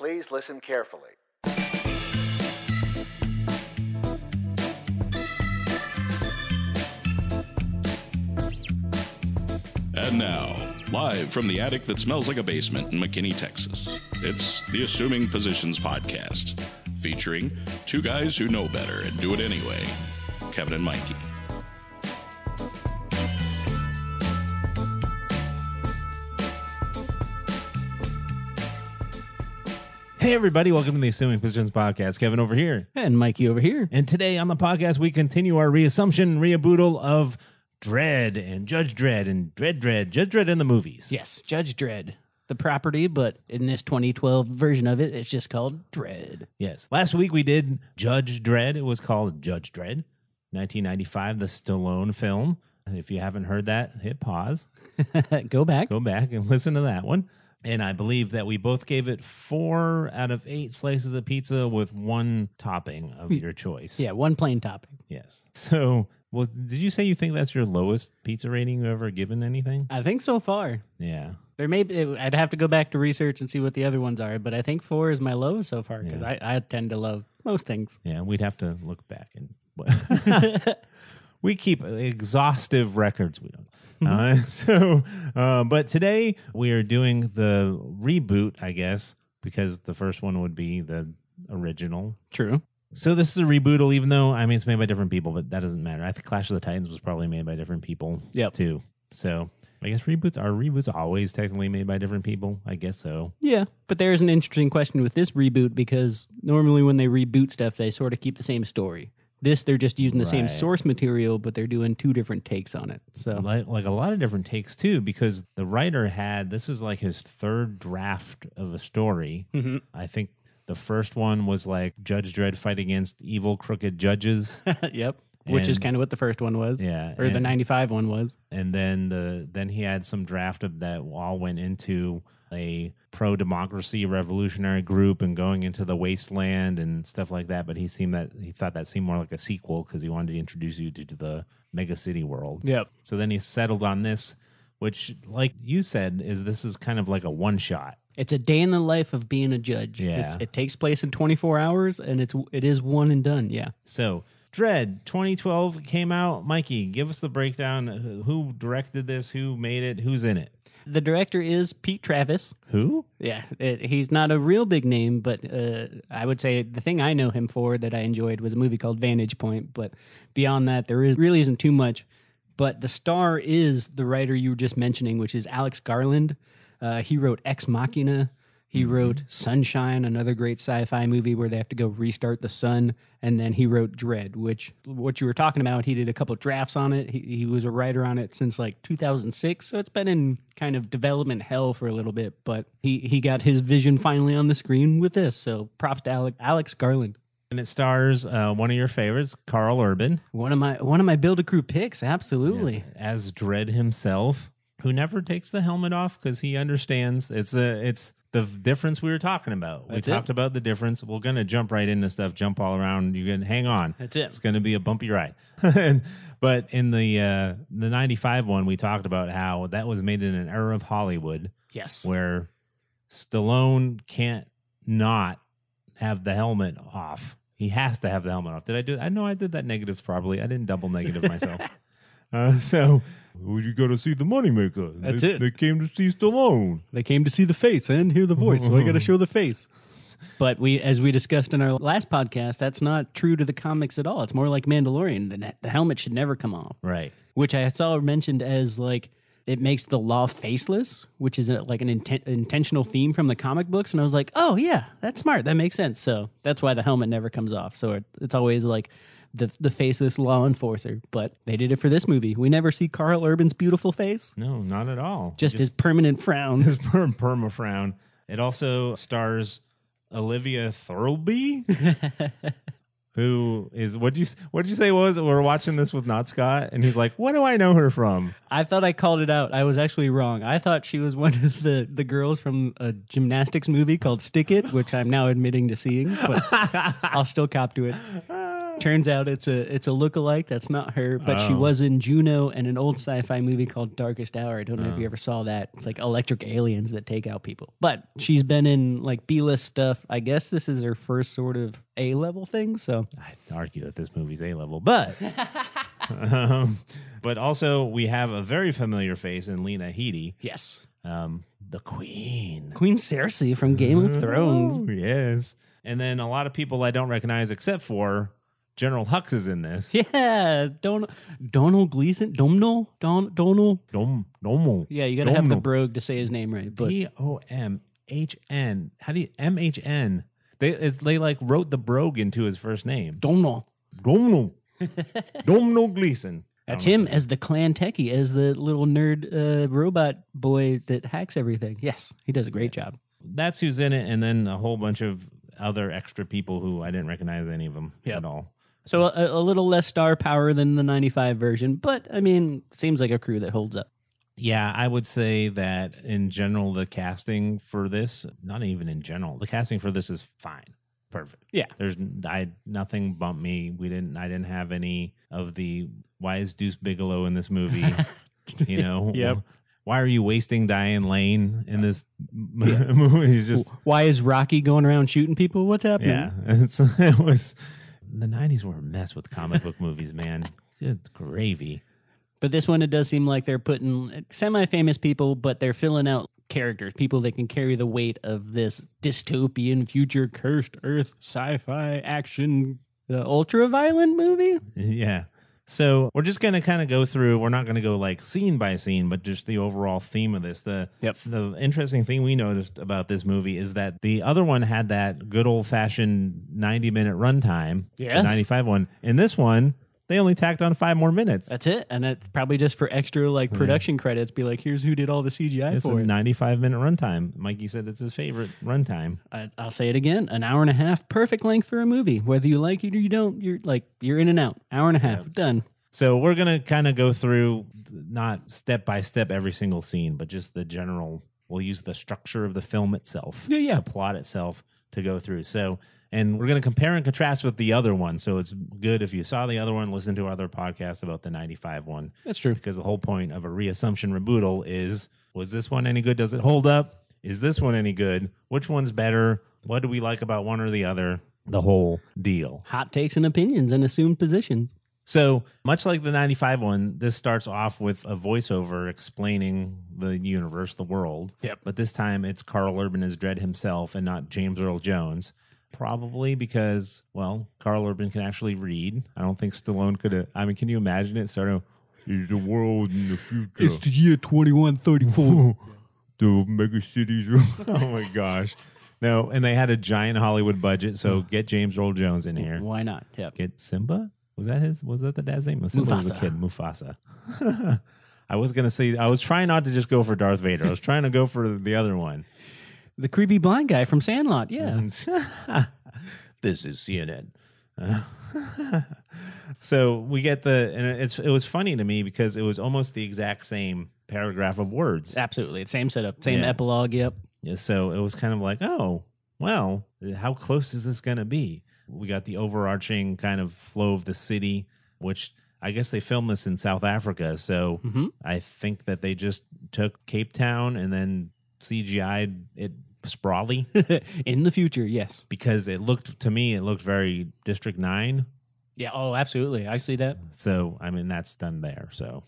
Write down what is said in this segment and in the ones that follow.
Please listen carefully. And now, live from the attic that smells like a basement in McKinney, Texas, it's the Assuming Positions Podcast, featuring two guys who know better and do it anyway Kevin and Mikey. Hey, everybody, welcome to the Assuming Positions Podcast. Kevin over here. And Mikey over here. And today on the podcast, we continue our reassumption, reaboodle of Dredd and Judge Dredd and Dredd Dredd, Judge Dredd in the movies. Yes, Judge Dredd, the property, but in this 2012 version of it, it's just called Dredd. Yes. Last week we did Judge Dredd. It was called Judge Dredd, 1995, the Stallone film. If you haven't heard that, hit pause, Go back. go back and listen to that one. And I believe that we both gave it four out of eight slices of pizza with one topping of your choice. Yeah, one plain topping. Yes. So, was did you say you think that's your lowest pizza rating you've ever given anything? I think so far. Yeah. There may be, I'd have to go back to research and see what the other ones are, but I think four is my lowest so far because Yeah. I, I tend to love most things. Yeah, we'd have to look back and we keep exhaustive records. We don't. Uh, so, uh, but today we are doing the reboot, I guess, because the first one would be the original. True. So this is a reboot, even though I mean it's made by different people, but that doesn't matter. I think Clash of the Titans was probably made by different people, Yep. too. So I guess reboots are reboots always technically made by different people. I guess so. Yeah, but there's an interesting question with this reboot because normally when they reboot stuff, they sort of keep the same story. This, they're just using the same source material, but they're doing two different takes on it. So, like, like a lot of different takes too because the writer had this is like his third draft of a story Mhm. i think the first one was like judge dredd fight against evil crooked judges yep. Which is kind of what the first one was. yeah Or the 95 one was. and then the then he had some draft of that all went into a pro-democracy revolutionary group and going into the wasteland and stuff like that but he seemed that he thought that seemed more like a sequel because he wanted to introduce you to, to the mega city world Yep. So then he settled on this, which, like you said, is this is kind of like a one shot. It's a day in the life of being a judge. Yeah. It's, it takes place in 24 hours and it's it is one and done. Yeah. So Dredd 2012 came out. Mikey, give us the breakdown. Who- Who directed this? Who made it? Who's in it? The director is Pete Travis. Who? Yeah, it, he's not a real big name, but uh, I would say the thing I know him for that I enjoyed was a movie called Vantage Point. But beyond that, there is really isn't too much. But the star is the writer you were just mentioning, which is Alex Garland. Uh, he wrote Ex Machina. He wrote Sunshine, another great sci-fi movie where they have to go restart the sun, and then he wrote Dredd, which what you were talking about. He did a couple drafts on it. He, he was a writer on it since like 2006, so it's been in kind of development hell for a little bit. But he he got his vision finally on the screen with this. So props to Alex, Alex Garland, And it stars uh, one of your favorites, Karl Urban, one of my one of my build a crew picks. Absolutely. as Dredd himself, who never takes the helmet off because he understands it's a it's the difference we were talking about. That's we it. talked about the difference. We're gonna jump right into stuff, jump all around. You can hang on. That's it. It's going to be a bumpy ride. and, but in the uh, the '95 one, we talked about how that was made in an era of Hollywood Yes. where Stallone can't not have the helmet off. He has to have the helmet off. Did I do? I know I did that negative probably. I didn't double negative myself. Uh, so, would you go to see the moneymaker? That's they, it. They came to see Stallone. They came to see the face and hear the voice, so I got to show the face. But we, as we discussed in our last podcast, that's not true to the comics at all. It's more like Mandalorian. The, the helmet should never come off, Right. which I saw mentioned as like it makes the law faceless, which is a, like an inten- intentional theme from the comic books. And I was like, oh yeah, that's smart. That makes sense. So that's why the helmet never comes off. So it, it's always like the the faceless law enforcer. But they did it for this movie. We never see Karl Urban's beautiful face, No, not at all. just his permanent frown. his per- perma frown. It also stars Olivia Thirlby, who is what you what did you say was we're watching this with not Scott, and he's like, "What do I know her from?" I thought I called it out. I was actually wrong. I thought she was one of the, the girls from a gymnastics movie called Stick It, which I'm now admitting to seeing, but I'll still cop to it. Turns out it's a it's a lookalike. That's not her, but she Oh. was in Juno and an old sci-fi movie called Darkest Hour. I don't know if Oh. you ever saw that. It's like electric aliens that take out people. But she's been in like B-list stuff. I guess this is her first sort of A-level thing. So I'd argue that this movie's A level, but um, but also we have a very familiar face in Lena Headey, yes, um, the Queen. Queen Cersei from Game of Thrones. Oh, yes. And then a lot of people I don't recognize except for General Hux is in this. Yeah, Donald Donald Gleeson, Domhnall, Don Donald. Dom Domo. Yeah, you got to have the brogue to say his name right. But D O M H N. How do you M H N? They it's, they like wrote the brogue into his first name. Domhnall. Domno. Domno Gleeson. That's him as the clan techie, as the little nerd uh, robot boy that hacks everything. Yes, he does a great job. That's who's in it, and then a whole bunch of other extra people who I didn't recognize any of them Yep. at all. So a, a little less star power than the 95 version, but I mean, seems like a crew that holds up. Yeah, I would say that in general, the casting for this, not even in general, the casting for this is fine, perfect. Yeah. there's I nothing bumped me. We didn't. I didn't have any of the why is Deuce Bigalow in this movie? you know. Yep. Why are you wasting Diane Lane in this movie? He's just Why is Rocky going around shooting people? What's happening? yeah. It's, it was the '90s were a mess with comic book movies, man. Good gravy. But this one, it does seem like they're putting semi famous people, but they're filling out characters, people that can carry the weight of this dystopian, future, cursed Earth sci fi action, uh, ultra violent movie. Yeah. So we're just gonna kind of go through. We're not gonna go like scene by scene, but just the overall theme of this. The Yep. the interesting thing we noticed about this movie is that the other one had that good old fashioned ninety minute runtime. Yes. The ninety five one. In this one, they only tacked on five more minutes. That's it. And it's probably just for extra like production credits. Be like, here's who did all the CGI It's a for it. ninety five minute runtime. Mikey said it's his favorite runtime. I, I'll say it again: an hour and a half, perfect length for a movie. Whether you like it or you don't, you're like you're in and out. Hour and a half, done. So we're gonna kind of go through not step by step every single scene, but just the general. We'll use the structure of the film itself, Yeah, yeah. the plot itself to go through. So, and we're gonna compare and contrast with the other one. So it's good if you saw the other one, listen to our other podcast about the '95 one, That's true. because the whole point of a reassumption rebuttal is: was this one any good? Does it hold up? Is this one any good? Which one's better? What do we like about one or the other? The whole deal. Hot takes and opinions and assumed positions. So much like the 95 one, this starts off with a voiceover explaining the universe, the world. Yep. But this time it's Karl Urban as Dredd himself and not James Earl Jones. Probably because, well, Karl Urban can actually read. I don't think Stallone could have. I mean, can you imagine it? Sort of, is the world in the future? It's the year twenty one thirty four. the mega cities. oh my gosh. No, and they had a giant Hollywood budget, so get James Earl Jones in here. Why not? Yep. Get Simba? Was that his? Was that the dad's name? Simba was a Mufasa. kid. Mufasa. I was gonna say I was trying not to just go for Darth Vader. I was trying to go for the other one. The creepy blind guy from Sandlot. Yeah. This is CNN. so we get the and it's it was funny to me because it was almost the exact same paragraph of words. Absolutely. Same setup. Same Yeah. epilogue. Yep. Yeah, so it was kind of like, oh, well, how close is this going to be? We got the overarching kind of flow of the city, which I guess they filmed this in South Africa. So hmm I think that they just took Cape Town and then CGI'd it sprawly In the future, yes. because it looked to me, it looked very District 9. Yeah. Oh, absolutely. I see that. So, I mean, that's done there. So,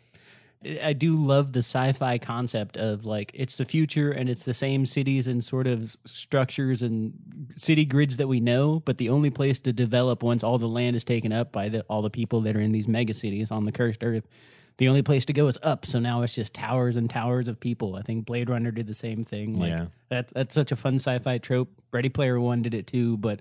I do love the sci-fi concept of like it's the future and it's the same cities and sort of structures and city grids that we know, but the only place to develop once all the land is taken up by the, all the people that are in these mega cities on the cursed earth, the only place to go is up. So now it's just towers and towers of people. I think Blade Runner did the same thing. Like Yeah. that's that's such a fun sci-fi trope. Ready Player One did it too, but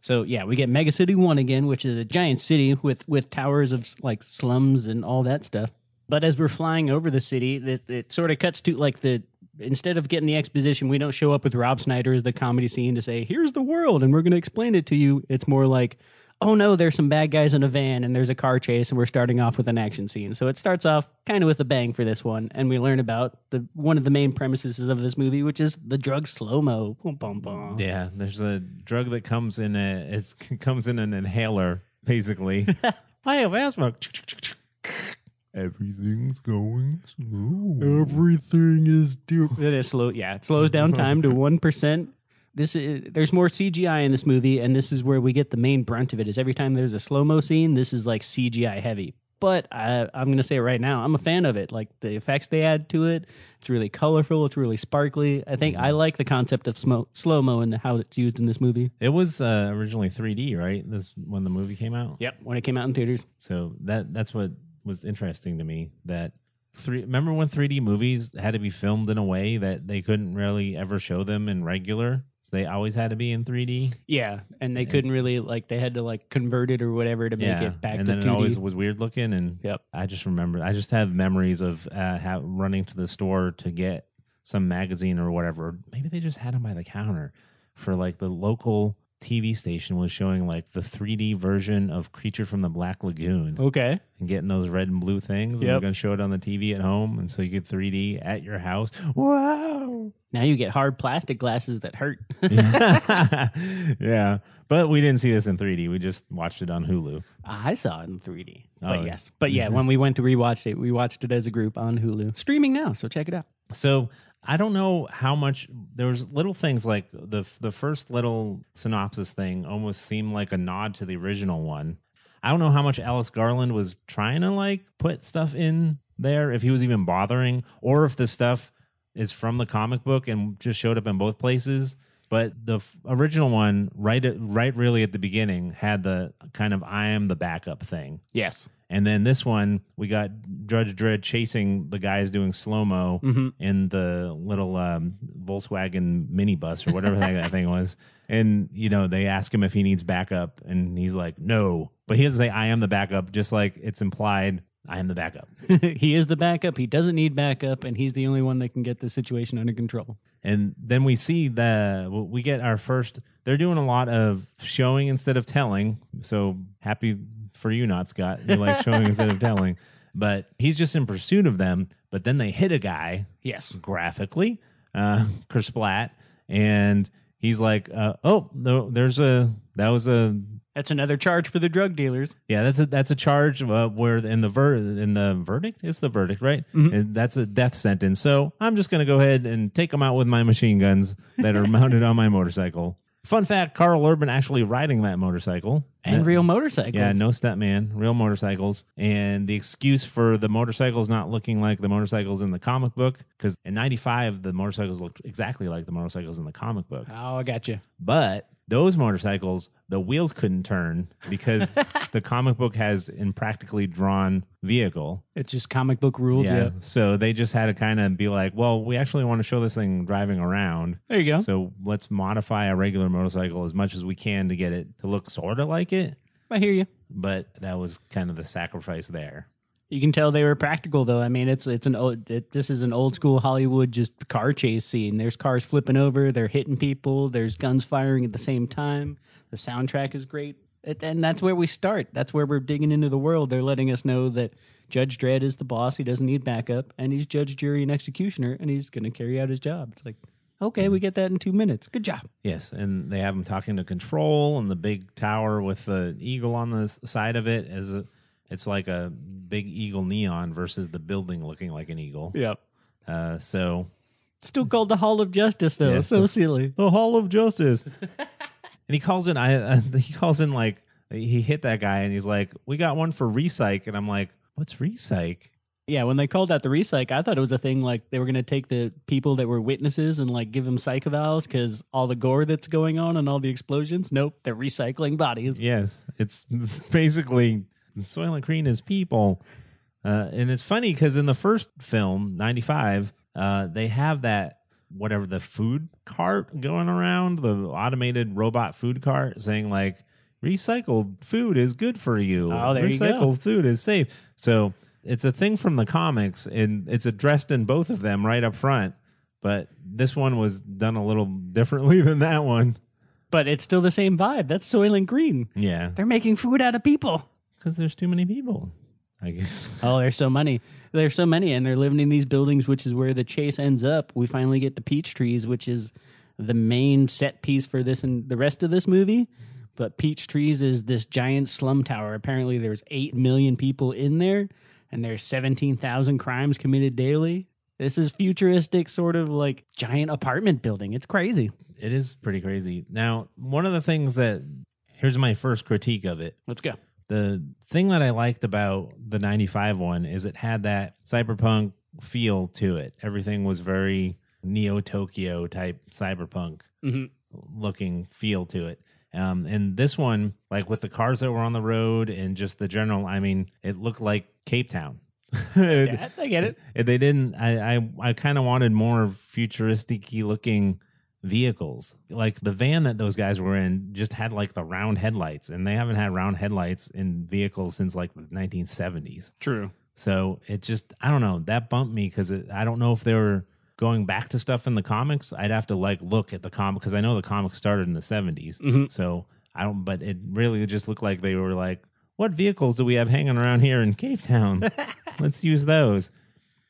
so yeah, we get Mega City One again, which is a giant city with with towers of like slums and all that stuff. But as we're flying over the city, it, it sort of cuts to like the instead of getting the exposition, we don't show up with Rob Schneider as the comedy scene to say, "Here's the world," and we're going to explain it to you. It's more like, "Oh no, there's some bad guys in a van, and there's a car chase, and we're starting off with an action scene." So it starts off kind of with a bang for this one, and we learn about the one of the main premises of this movie, which is the drug slow mo. Boom, boom, boom. yeah, there's a drug that comes in a it comes in an inhaler basically. I have asthma. Everything's going smooth. Everything is do. It is slow. Yeah, it slows down time to one percent. This is there's more CGI in this movie, and this is where we get the main brunt of it. Is every time there's a slow mo scene, this is like CGI heavy. But I, I'm going to say it right now, I'm a fan of it. Like the effects they add to it, it's really colorful. It's really sparkly. I think I like the concept of slow mo and how it's used in this movie. It was uh, originally 3D, right? This when the movie came out. Yep, when it came out in theaters. So that that's what was interesting to me. That three. Remember when 3D movies had to be filmed in a way that they couldn't really ever show them in regular they always had to be in 3D. Yeah, and they couldn't really like they had to like convert it or whatever to make yeah. it back. And to then 2D. it always was weird looking. And yep, I just remember. I just have memories of uh, running to the store to get some magazine or whatever. Maybe they just had them by the counter for like the local TV station was showing like the 3D version of Creature from the Black Lagoon. Okay. And getting those red and blue things. And yep. they're going to show it on the TV at home. And so you get 3D at your house. Wow. Now you get hard plastic glasses that hurt. yeah. But we didn't see this in 3D. We just watched it on Hulu. I saw it in 3D. But oh. yes. But yeah, when we went to rewatch it, we watched it as a group on Hulu. Streaming now, so check it out. So I don't know how much there was little things like the the first little synopsis thing almost seemed like a nod to the original one. I don't know how much Alex Garland was trying to like put stuff in there if he was even bothering or if the stuff is from the comic book and just showed up in both places. But the f- original one, right, at, right, really at the beginning, had the kind of "I am the backup" thing. Yes. And then this one, we got Judge Dredd chasing the guys doing slow mo mm-hmm. in the little um, Volkswagen minibus or whatever that thing was. And, you know, they ask him if he needs backup, and he's like, no. But he doesn't say, I am the backup, just like it's implied, I am the backup. he is the backup. He doesn't need backup, and he's the only one that can get the situation under control. And then we see the, we get our first, they're doing a lot of showing instead of telling. So happy for you, not Scott. You like showing instead of telling. But he's just in pursuit of them. But then they hit a guy. Yes. Graphically, uh, Kersplat. And he's like, uh, oh, no, there's a, that was a, that's another charge for the drug dealers. Yeah, that's a that's a charge uh, where in the ver in the verdict it's the verdict, right? Mm-hmm. And that's a death sentence. So I'm just going to go ahead and take them out with my machine guns that are mounted on my motorcycle. Fun fact: Karl Urban actually riding that motorcycle and real motorcycles. Yeah, no stuntman, real motorcycles. And the excuse for the motorcycles not looking like the motorcycles in the comic book, because in '95 the motorcycles looked exactly like the motorcycles in the comic book. Oh, I got you. But those motorcycles, the wheels couldn't turn because the comic book has in practically drawn vehicle. It's just comic book rules. Yeah. yeah. So they just had to kind of be like, well, we actually want to show this thing driving around. There you go. So let's modify a regular motorcycle as much as we can to get it to look sort of like it. I hear you. But that was kind of the sacrifice there. You can tell they were practical, though. I mean, it's it's an old. It, this is an old school Hollywood just car chase scene. There's cars flipping over. They're hitting people. There's guns firing at the same time. The soundtrack is great, it, and that's where we start. That's where we're digging into the world. They're letting us know that Judge Dredd is the boss. He doesn't need backup, and he's judge, jury, and executioner, and he's going to carry out his job. It's like, okay, we get that in two minutes. Good job. Yes, and they have him talking to Control and the big tower with the eagle on the side of it as a it's like a big eagle neon versus the building looking like an eagle. Yep. Uh, so still called the Hall of Justice though. Yes, so the, silly. The Hall of Justice. and he calls in. I uh, he calls in like he hit that guy and he's like, "We got one for recyc," and I'm like, "What's recyc?" Yeah, when they called that the recyc, I thought it was a thing like they were going to take the people that were witnesses and like give them psych evals because all the gore that's going on and all the explosions. Nope, they're recycling bodies. Yes, it's basically Soylent Green is people. Uh, and it's funny because in the first film, 95, uh, they have that whatever the food cart going around, the automated robot food cart saying like recycled food is good for you. Oh, there recycled you go. food is safe. So it's a thing from the comics and it's addressed in both of them right up front. But this one was done a little differently than that one. But it's still the same vibe. That's Soylent Green. Yeah. They're making food out of people. Because there's too many people, I guess. Oh, there's so many. There's so many, and they're living in these buildings, which is where the chase ends up. We finally get the peach trees, which is the main set piece for this and the rest of this movie. But Peach Trees is this giant slum tower. Apparently, there's 8 million people in there, and there's 17,000 crimes committed daily. This is futuristic, sort of like giant apartment building. It's crazy. It is pretty crazy. Now, one of the things that here's my first critique of it. Let's go. The thing that I liked about the 95 one is it had that cyberpunk feel to it. Everything was very Neo Tokyo type cyberpunk Mhm. looking feel to it. Um, and this one, like with the cars that were on the road and just the general, I mean, it looked like Cape Town. I get it. They didn't. I I, I kind of wanted more futuristic looking vehicles. Like the van that those guys were in just had like the round headlights, and they haven't had round headlights in vehicles since like the 1970s. True. So it just I don't know that bumped me because I don't know if they were going back to stuff in the comics. I'd have to like look at the comic because I know the comics started in the 70s. Mhm. So I don't. But it really just looked like they were like, what vehicles do we have hanging around here in Cape Town? Let's use those.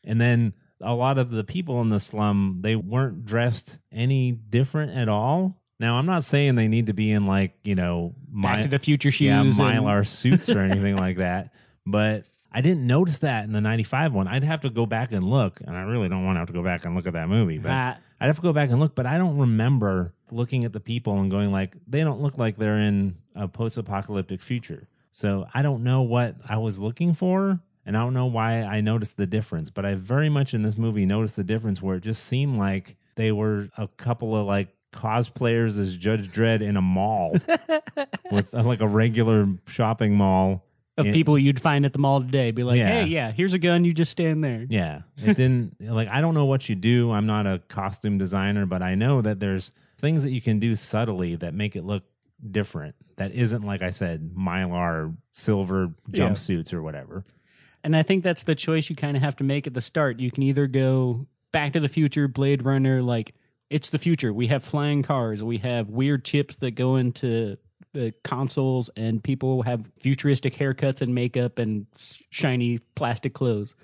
And then a lot of the people in the slum, they weren't dressed any different at all. Now, I'm not saying they need to be in like, you know, Back my, to the Future shoes. yeah, and- mylar suits or anything like that. But I didn't notice that in the 95 one. I'd have to go back and look. And I really don't want to have to go back and look at that movie. But Ah, I'd have to go back and look. But I don't remember looking at the people and going like, they don't look like they're in a post-apocalyptic future. So I don't know what I was looking for. And I don't know why I noticed the difference, but I very much in this movie noticed the difference where it just seemed like they were a couple of like cosplayers as Judge Dredd in a mall with uh, like a regular shopping mall. of Yeah. people you'd find at the mall today. Be like, Yeah. hey, yeah, here's a gun. You just stand there. Yeah, it didn't like I don't know what you do. I'm not a costume designer, but I know that there's things that you can do subtly that make it look different. That isn't like I said, mylar silver Yeah. jumpsuits or whatever. And I think that's the choice you kind of have to make at the start. You can either go Back to the Future, Blade Runner, like it's the future. We have flying cars, we have weird chips that go into the consoles, and people have futuristic haircuts and makeup and shiny plastic clothes.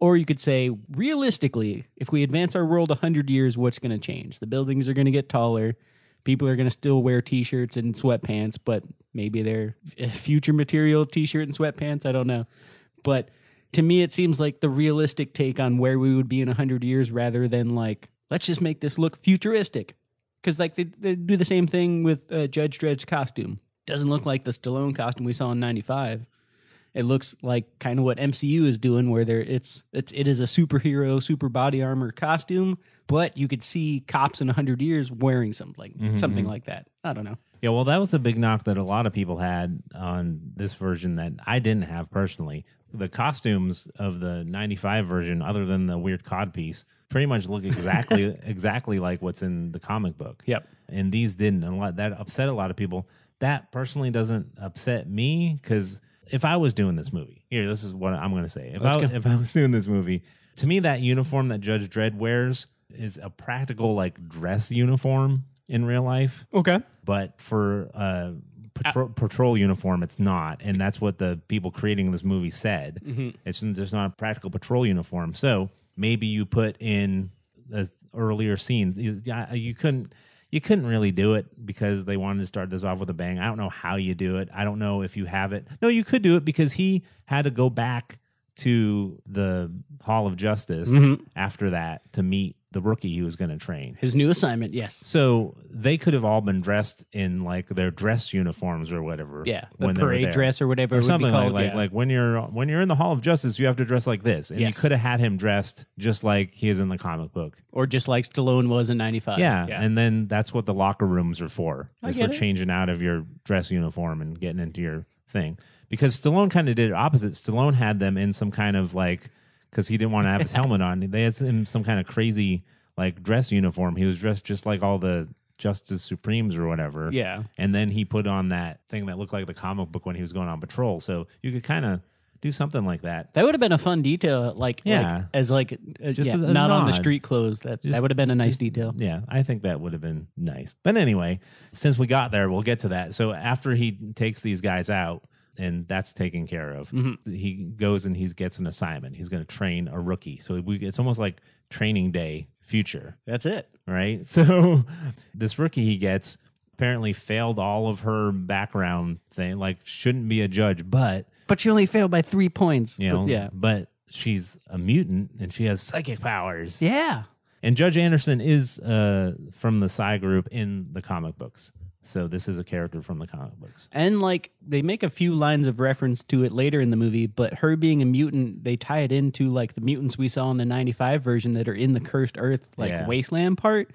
Or you could say, realistically, if we advance our world 100 years, what's going to change? The buildings are going to get taller. People are going to still wear t shirts and sweatpants, but maybe they're f- future material t shirt and sweatpants. I don't know. But to me, it seems like the realistic take on where we would be in 100 years rather than like, let's just make this look futuristic. Because like they, they do the same thing with uh, Judge Dredd's costume. Doesn't look like the Stallone costume we saw in 95. It looks like kind of what MCU is doing, where there it's it's it is a superhero, super body armor costume, but you could see cops in hundred years wearing something like something like that. I don't know. Yeah, well, that was a big knock that a lot of people had on this version that I didn't have personally. The costumes of the 95 version, other than the weird cod piece, pretty much look exactly exactly like what's in the comic book. Yep. And these didn't. And a lot, that upset a lot of people. That personally doesn't upset me because if I was doing this movie, here, this is what I'm going to say. If I, if I was doing this movie, to me, that uniform that Judge Dredd wears is a practical, like, dress uniform in real life Okay. but for uh patrol, patrol uniform it's not. And that's what the people creating this movie said. Mm-hmm. It's just not a practical patrol uniform. So maybe you put in the earlier scenes. You, you couldn't you couldn't really do it because they wanted to start this off with a bang. I don't know how you do it. I don't know if you have it. No you could do it because he had to go back to the hall of justice mm-hmm. after that to meet the rookie he was going to train His new assignment, yes. so they could have all been dressed in like their dress uniforms or whatever. Yeah. The when parade dress or whatever or it would something be called. like like, yeah. like when you're when you're in the Hall of Justice, you have to dress like this, and Yes. you could have had him dressed just like he is in the comic book. or just like Stallone was in 95. yeah, and then that's what the locker rooms are for. Is for it. changing out of your dress uniform and getting into your thing. Because Stallone kind of did it opposite. Stallone had them in some kind of like because he didn't want to have his helmet on. They had him some kind of crazy like dress uniform. He was dressed just like all the Justice Supremes or whatever. yeah. And then he put on that thing that looked like the comic book when he was going on patrol. So you could kind of do something like that. That would have been a fun detail, like, Yeah. like as like uh, Just yeah, not on the street clothes. That Just- that would have been a nice just- detail. Yeah, I think that would have been nice. But anyway, since we got there, we'll get to that. So after he takes these guys out, and that's taken care of, Mm-hmm. he goes and he gets an assignment. He's going to train a rookie. So we, it's almost like training day future. That's it. right? So this rookie he gets apparently failed all of her background thing. Like shouldn't be a judge, but But she only failed by three points. you know, But yeah. but she's a mutant and she has psychic powers. Yeah. And Judge Anderson is uh, from the Psy group in the comic books. So this is a character from the comic books. And like they make a few lines of reference to it later in the movie, but her being a mutant, they tie it into like the mutants we saw in the 95 version that are in the cursed earth like Yeah. wasteland part.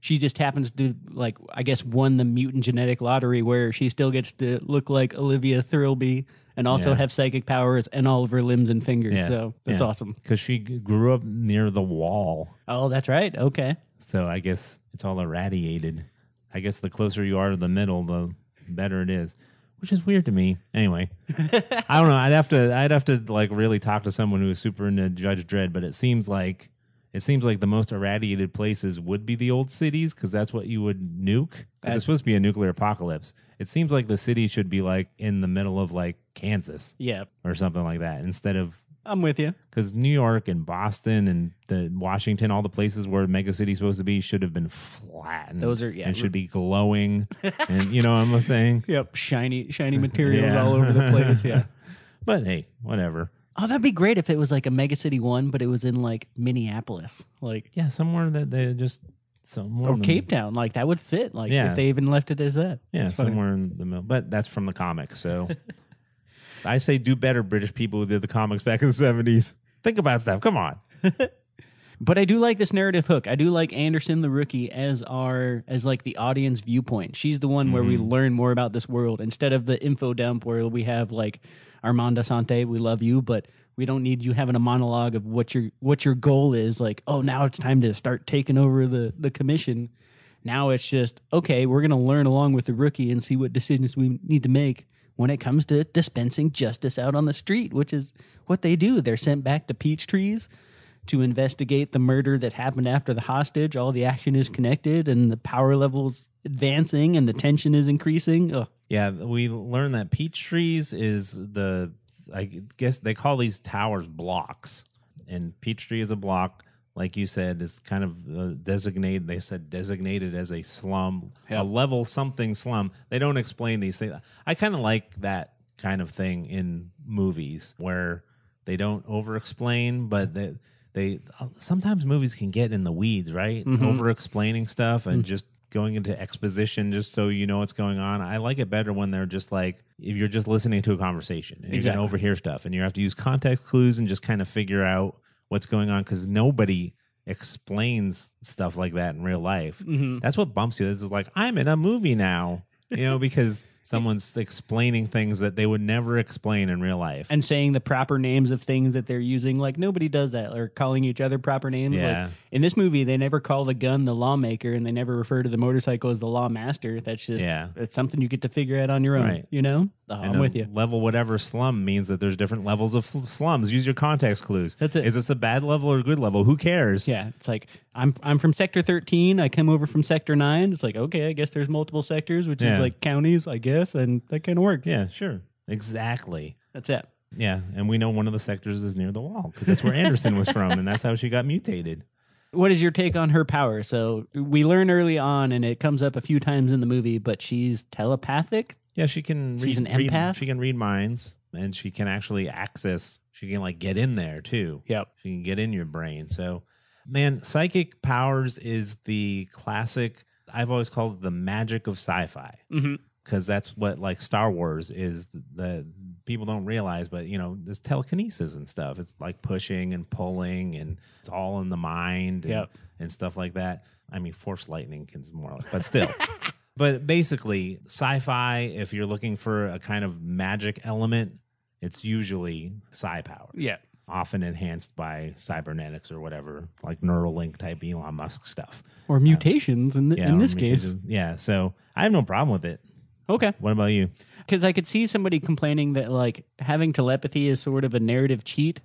She just happens to like I guess won the mutant genetic lottery where she still gets to look like Olivia Thirlby and also Yeah. have psychic powers and all of her limbs and fingers. Yes. So that's Yeah. awesome. Because she grew up near the wall. Oh, that's right. Okay. So I guess it's all irradiated. I guess the closer you are to the middle, the better it is. Which is weird to me. Anyway, I don't know. I'd have to. I'd have to like really talk to someone who is super into Judge Dredd. But it seems like it seems like the most irradiated places would be the old cities because that's what you would nuke. it's supposed to be a nuclear apocalypse. It seems like the city should be like in the middle of like Kansas Yeah. or something like that instead of I'm with you. because New York and Boston and the Washington, all the places where mega city's supposed to be, should have been flattened. Those are- yeah. and should be glowing, and you know what I'm saying. Yep. Shiny shiny materials Yeah. all over the place. Yeah. But hey, whatever. Oh, that'd be great if it was like a Mega City One, but it was in like Minneapolis, like Yeah, somewhere that they just somewhere or in the- Cape Town. Like that would fit. Like Yeah. if they even left it as that. Yeah, somewhere in the middle. But that's from the comics, so I say do better, British people who did the comics back in the '70s. Think about stuff. Come on. But I do like this narrative hook. I do like Anderson the rookie as our as like the audience viewpoint. She's the one where we Mm-hmm. learn more about this world instead of the info dump where we have like Armand Assante, we love you, but we don't need you having a monologue of what your what your goal is. Like, oh, now it's time to start taking over the the commission. Now it's just okay. We're gonna learn along with the rookie and see what decisions we need to make when it comes to dispensing justice out on the street, which is what they do. They're sent back to peach trees to investigate the murder that happened after the hostage. All the action is connected, and the power levels advancing, and the tension is increasing. Ugh. Yeah, we learned that peach trees is the I guess they call these towers blocks, and peach tree is a block. Like you said, is kind of uh, designated. They said designated as a slum, Yeah. a level something slum. They don't explain these things. I kind of like that kind of thing in movies where they don't over explain, but they they sometimes movies can get in the weeds, right? Mhm. Over explaining stuff and just going into exposition just so you know what's going on. I like it better when they're just like if you're just listening to a conversation and Exactly. going to overhear stuff and you have to use context clues and just kind of figure out what's going on because nobody explains stuff like that in real life. Mm-hmm. That's what bumps you. This is like I'm in a movie now, you know, because someone's explaining things that they would never explain in real life. And saying the proper names of things that they're using, like nobody does that, or calling each other proper names. Yeah. Like in this movie, they never call the gun the lawmaker, and they never refer to the motorcycle as the lawmaster. That's just Yeah. it's something you get to figure out on your own. Right. You know, Oh, I'm with you. Level whatever slum means that there's different levels of slums. Use your context clues. That's it. Is this a bad level or a good level? Who cares? Yeah, it's like I'm I'm from sector 13. I come over from sector 9. It's like, okay, I guess there's multiple sectors, which Yeah. is like counties, I guess, and that kind of works. Yeah, sure. Exactly. That's it. Yeah, and we know one of the sectors is near the wall because that's where Anderson was from, and that's how she got mutated. What is your take on her power? So we learn early on, and it comes up a few times in the movie, but she's telepathic. Yeah, she can. She's read, an read- empath? she can read minds, and she can actually access. She can like get in there too. Yep. She can get in your brain. So, man, psychic powers is the classic. I've always called it the magic of sci-fi Mm-hmm. Because that's what like Star Wars is. The people don't realize, but you know, there's telekinesis and stuff. It's like pushing and pulling, and it's all in the mind. And, Yep. and stuff like that. I mean, force lightning can more, like, but still. but basically, sci-fi. If you're looking for a kind of magic element, it's usually psi powers. Yeah. Often enhanced by cybernetics or whatever, like Neuralink type Elon Musk stuff. Or mutations in, th- Yeah, in or this case. yeah. So I have no problem with it. Okay. What about you? Because I could see somebody complaining that like having telepathy is sort of a narrative cheat,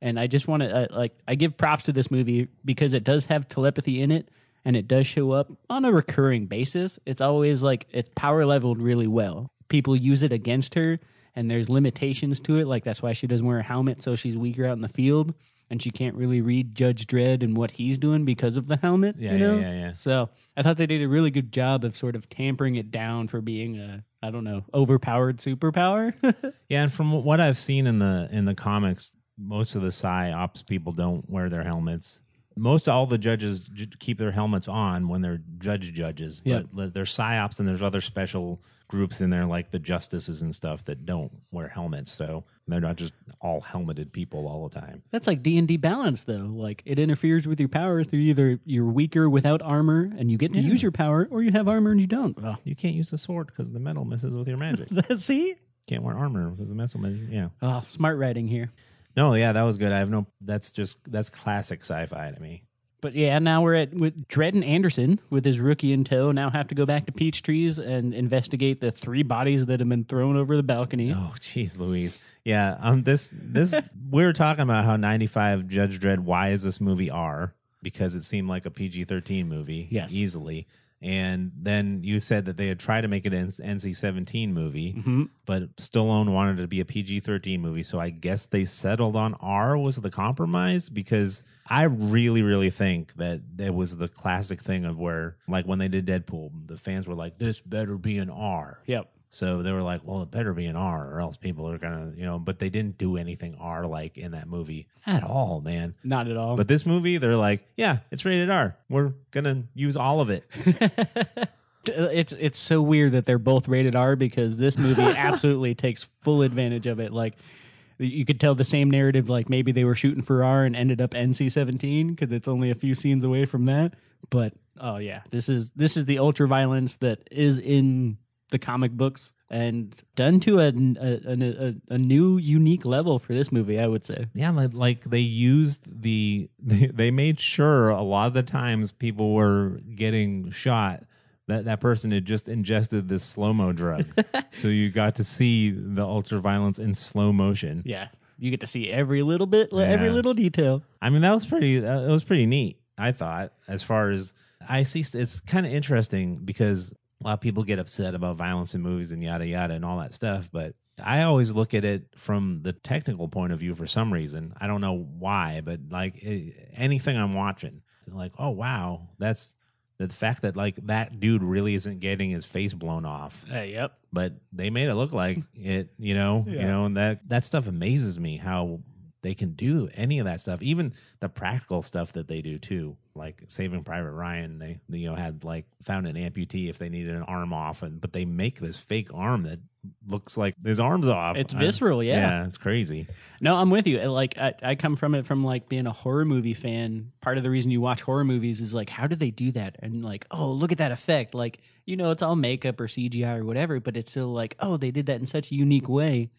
and I just want to uh, like I give props to this movie because it does have telepathy in it, and it does show up on a recurring basis. It's always like it's power leveled really well. People use it against her, and there's limitations to it. Like that's why she doesn't wear a helmet, so she's weaker out in the field. And she can't really read Judge Dredd and what he's doing because of the helmet. Yeah, you know? yeah, yeah, yeah. So I thought they did a really good job of sort of tampering it down for being a I don't know overpowered superpower. Yeah, and from what I've seen in the in the comics, most of the psyops people don't wear their helmets. Most all the judges j- keep their helmets on when they're judge judges. Yep. But there's psyops and there's other special groups in there like the justices and stuff that don't wear helmets. So they're not just all helmeted people all the time. That's like D and D balance, though. Like it interferes with your powers through either you're weaker without armor and you get to Yeah. use your power, or you have armor and you don't. Oh. You can't use the sword because the metal messes with your magic. See? can't wear armor because the metal. messes- Yeah. Oh, smart writing here. No, yeah, that was good. I have no. That's just that's classic sci-fi to me. But yeah, now we're at with Dredd and Anderson with his rookie in tow. Now have to go back to Peach Trees and investigate the three bodies that have been thrown over the balcony. Oh, jeez, Louise. Yeah. Um. This. This. we were talking about how 95 Judge Dredd. Why is this movie R? Because it seemed like a PG-13 movie. Yes. Easily. And then you said that they had tried to make it an NC-17 movie, Mhm. but Stallone wanted it to be a PG-13 movie. So I guess they settled on R was the compromise because I really, really think that that was the classic thing of where, like when they did Deadpool, the fans were like, "This better be an R." Yep. So they were like, well, it better be an R or else people are going to, you know, but they didn't do anything R like in that movie at all, man. Not at all. But this movie, they're like, yeah, it's rated R. We're going to use all of it. it's it's so weird that they're both rated R because this movie absolutely takes full advantage of it. Like you could tell the same narrative, like maybe they were shooting for R and ended up NC seventeen because it's only a few scenes away from that. But oh yeah, this is this is the ultra violence that is in the comic books and done to a a, a, a new unique level for this movie. I would say. Yeah, like, they used the, they, they made sure a lot of the times people were getting shot that that person had just ingested this slow mo drug. so you got to see the ultra violence in slow motion. Yeah, you get to see every little bit, every little detail. I mean, that was pretty. It was pretty neat. I thought, as far as I see, it's kind of interesting because a lot of people get upset about violence in movies and yada yada and all that stuff. But I always look at it from the technical point of view for some reason. I don't know why, but like eh, anything I'm watching, like, oh wow, that's the fact that like that dude really isn't getting his face blown off Uh, yep. but they made it look like it you know you know and that that stuff amazes me how they can do any of that stuff even the practical stuff that they do too like saving private ryan they, they, you know had like found an amputee if they needed an arm off and but they make this fake arm that looks like his arm's off It's I- visceral, yeah. yeah it's crazy No, I'm with you. Uh, Like I, I come from it from like being a horror movie fan. Part of the reason you watch horror movies is like, how did they do that? And like, oh, look at that effect. Like, you know, it's all makeup or CGI or whatever, but it's still like, oh, they did that in such a unique way.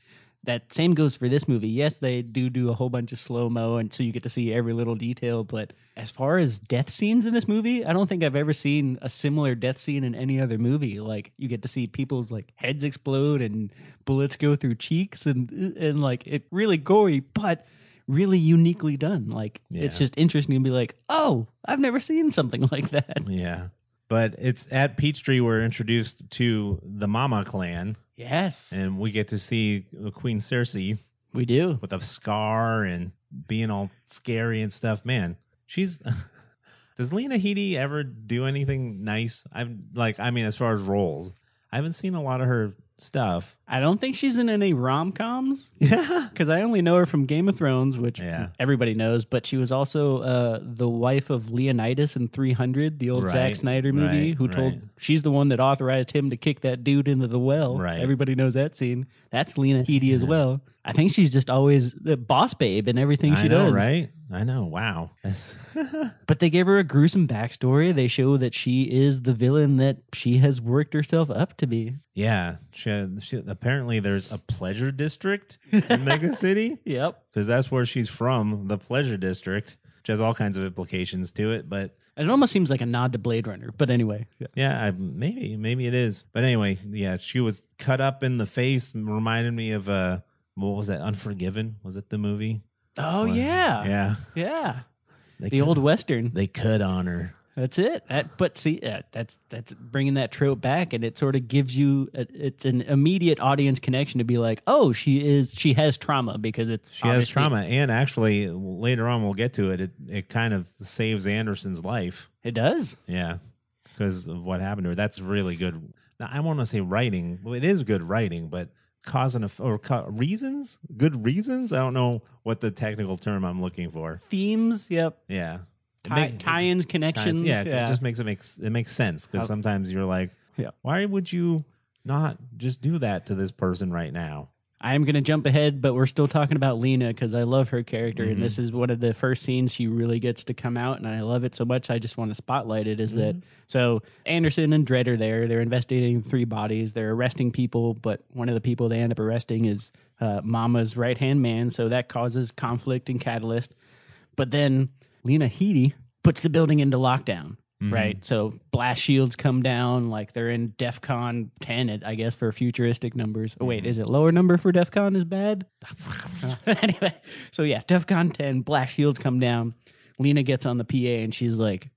That same goes for this movie. Yes, they do do a whole bunch of slow mo, and so you get to see every little detail. But as far as death scenes in this movie, I don't think I've ever seen a similar death scene in any other movie. Like you get to see people's like heads explode and bullets go through cheeks, and and like it really gory, but really uniquely done. Like it's just interesting to be like, oh, I've never seen something like that. yeah but it's at peachtree we're introduced to the mama clan Yes, and we get to see queen cersei we do. with a scar and being all scary and stuff. Man, she's. Does Lena Headey ever do anything nice? I'm like, I mean, as far as roles, I haven't seen a lot of her stuff. I don't think she's in any rom coms. Yeah, because I only know her from Game of Thrones, which Yeah. everybody knows. But she was also uh, the wife of Leonidas in 300, the old Zack Snyder movie. right, who told right. she's the one that authorized him to kick that dude into the well. Right. Everybody knows that scene. That's Lena Headey as well. I think she's just always the boss babe in everything she I know, does. right? I know. Wow. But they gave her a gruesome backstory. They show that she is the villain that she has worked herself up to be. yeah. She, she, apparently, there's a pleasure district in Mega City Yep. because that's where she's from, the pleasure district, which has all kinds of implications to it. But It almost seems like a nod to Blade Runner. But anyway. Yeah, I, maybe maybe it is. But anyway, yeah, she was cut up in the face. Reminded me of uh, what was that? Unforgiven? Was it the movie? Oh, yeah. yeah. Yeah. They The cut- old Western. They cut on her, That's it. That, but see, that's that's bringing that trope back, and it sort of gives you a, it's an immediate audience connection to be like, oh, she is she has trauma because it's She has trauma, and actually later on we'll get to it. It it kind of saves Anderson's life. It does. Yeah, because of what happened to her. That's really good. Now, I want to say writing. Well, it is good writing, but cause and or ca- reasons, good reasons. I don't know what the technical term I'm looking for. Themes, yep. Yeah, Tie, make- tie-ins, ties- connections. Yeah, it just makes it makes it makes sense because sometimes you're like, Yeah. why would you not just do that to this person right now? I'm going to jump ahead, but we're still talking about Lena because I love her character, and this is one of the first scenes she really gets to come out, and I love it so much. I just want to spotlight it. Is that so? Anderson and Dredd are there. They're investigating three bodies. They're arresting people, but one of the people they end up arresting is uh, Mama's right hand man. So that causes conflict and catalyst. But then Lena Headey puts the building into lockdown. Mm-hmm. Right, so blast shields come down like they're in DefCon 10, I guess, for futuristic numbers. Oh, wait, mm-hmm. is it lower number for DefCon is bad? anyway, so yeah, DefCon 10, blast shields come down. Lena gets on the PA and she's like,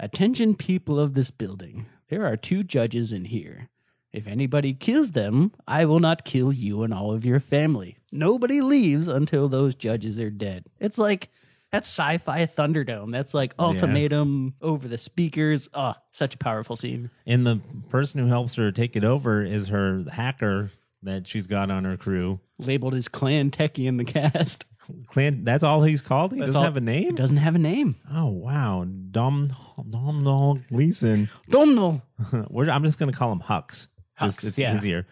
Attention, people of this building. There are two judges in here. If anybody kills them, I will not kill you and all of your family. Nobody leaves until those judges are dead. It's like that's sci-fi Thunderdome. That's like ultimatum over the speakers. Oh, such a powerful scene. And the person who helps her take it over is her hacker that she's got on her crew. Labeled as Clan Techie in the cast. Clan, that's all he's called. He That's doesn't all- have a He name. doesn't have a name. Oh wow, Dom Dom Gleeson. We're, I'm just going to call him Hux. Just Hux, it's yeah. easier.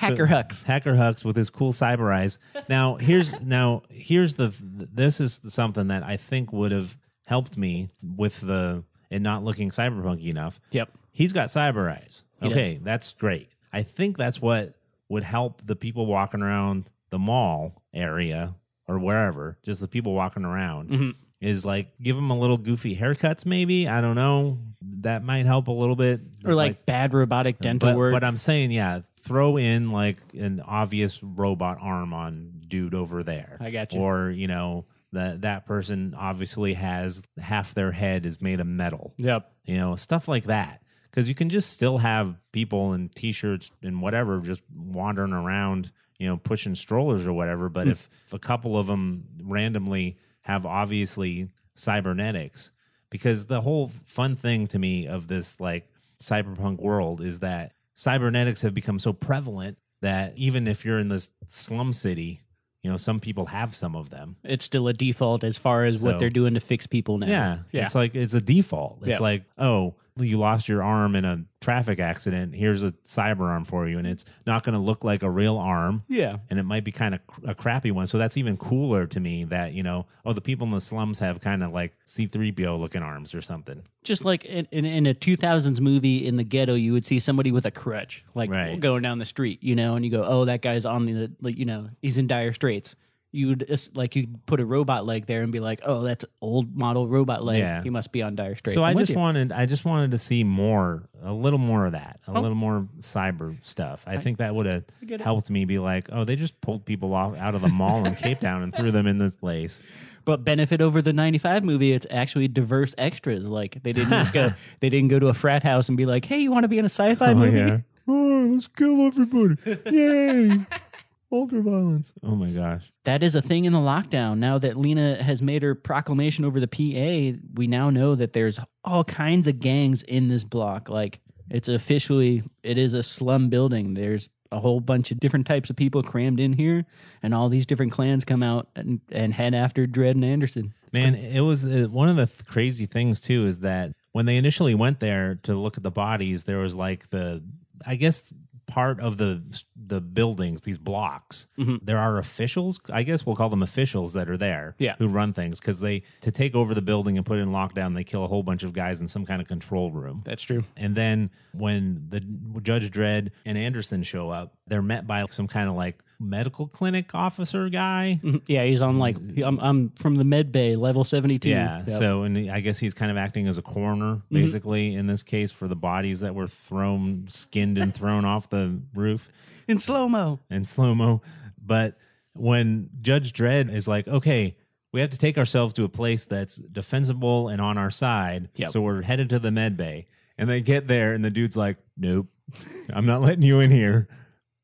Hacker Hux. Hacker Hux with his cool cyber eyes. Now here's now here's the this is something that I think would have helped me with the and not looking cyberpunk enough. Yep. He's got cyber eyes. He Okay, does. that's great. I think that's what would help the people walking around the mall area or wherever, just the people walking around, Mhm. is like give them a little goofy haircuts. Maybe I don't know. That might help a little bit. Or like, bad robotic dental but, work. But I'm saying, yeah, throw in like an obvious robot arm on dude over there. I got you. Or you know that that person obviously has half their head is made of metal. yep. You know stuff like that. Because you can just still have people in t-shirts and whatever just wandering around, you know, pushing strollers or whatever. But if, if a couple of them randomly have obviously cybernetics, because the whole fun thing to me of this like cyberpunk world is that cybernetics have become so prevalent that even if you're in this slum city, you know, some people have some of them. It's still a default as far as So- what they're doing to fix people now. Yeah, Yeah. It's like it's a default. It's Yeah. like, oh, you lost your arm in a traffic accident. Here's a cyber arm for you, and it's not going to look like a real arm, yeah. and it might be kind of a crappy one. So that's even cooler to me. That you know, oh, the people in the slums have kind of like C-3PO looking arms or something. Just like in, in, in a 2000s movie in the ghetto, you would see somebody with a crutch, like Right. going down the street, you know, and you go, oh, that guy's on the, like, you know, he's in dire straits. You'd just, like you put a robot leg there and be like, oh, that's old model robot leg. Yeah. He must be on dire straits. so I I'm just you. wanted, I just wanted to see more, a little more of that, a Oh. little more cyber stuff. I, think that would have it. helped me be like, oh, they just pulled people off out of the mall in Cape Town and threw them in this place. But benefit over the '95 movie, it's actually diverse extras. Like they didn't just go, they didn't go to a frat house and be like, "Hey, you want to be in a sci-fi oh, movie?" Yeah. Oh, let's kill everybody. Yay. Ultra violence. Oh my gosh. That is a thing in the lockdown. Now that Lena has made her proclamation over the PA, we now know that there's all kinds of gangs in this block. Like it's officially, it is a slum building. There's a whole bunch of different types of people crammed in here, and all these different clans come out and, and head after Dredd and Anderson. Man, it was uh, one of the th- crazy things too is that when they initially went there to look at the bodies, there was like the, I guess, part of the the buildings, these blocks. Mhm. There are officials, I guess we'll call them officials that are there, Yeah. who run things because they to take over the building and put it in lockdown, they kill a whole bunch of guys in some kind of control room. That's true. And then when the Judge Dredd and Anderson show up, they're met by some kind of like medical clinic officer guy. Mhm. Yeah, he's on like I'm, I'm from the med bay level 72. Yeah. Yep. Mm-hmm. So, and I guess he's kind of acting as a coroner, basically, in this case, for the bodies that were thrown, skinned, and thrown off the roof in slow mo. in slow mo. But when Judge Dredd is like, okay, we have to take ourselves to a place that's defensible and on our side. Yep. So we're headed to the med bay. And they get there, and the dude's like, nope, I'm not letting you in here.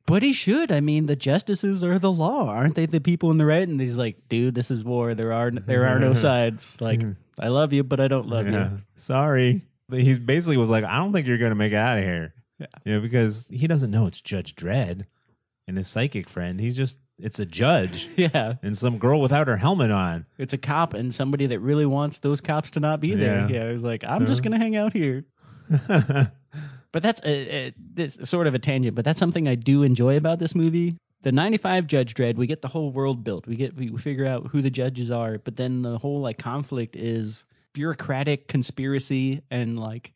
But he should. I mean, the justices are the law, aren't they? The people in the right, and he's like, "Dude, this is war. There are there are no sides. Like, I love you, but I don't love Yeah. you." Sorry. But he basically was like, I don't think you're going to make it out of here. Yeah. You know, because he doesn't know it's Judge Dredd and his psychic friend. He's just, it's a judge Yeah, and some girl without her helmet on. it's a cop and somebody that really wants those cops to not be there. Yeah. Yeah, was like, I'm just So- gonna hang out here. But that's a, a, this sort of a tangent. But that's something I do enjoy about this movie. The '95 Judge Dredd, we get the whole world built. We get we figure out who the judges are, but then the whole like conflict is bureaucratic conspiracy and like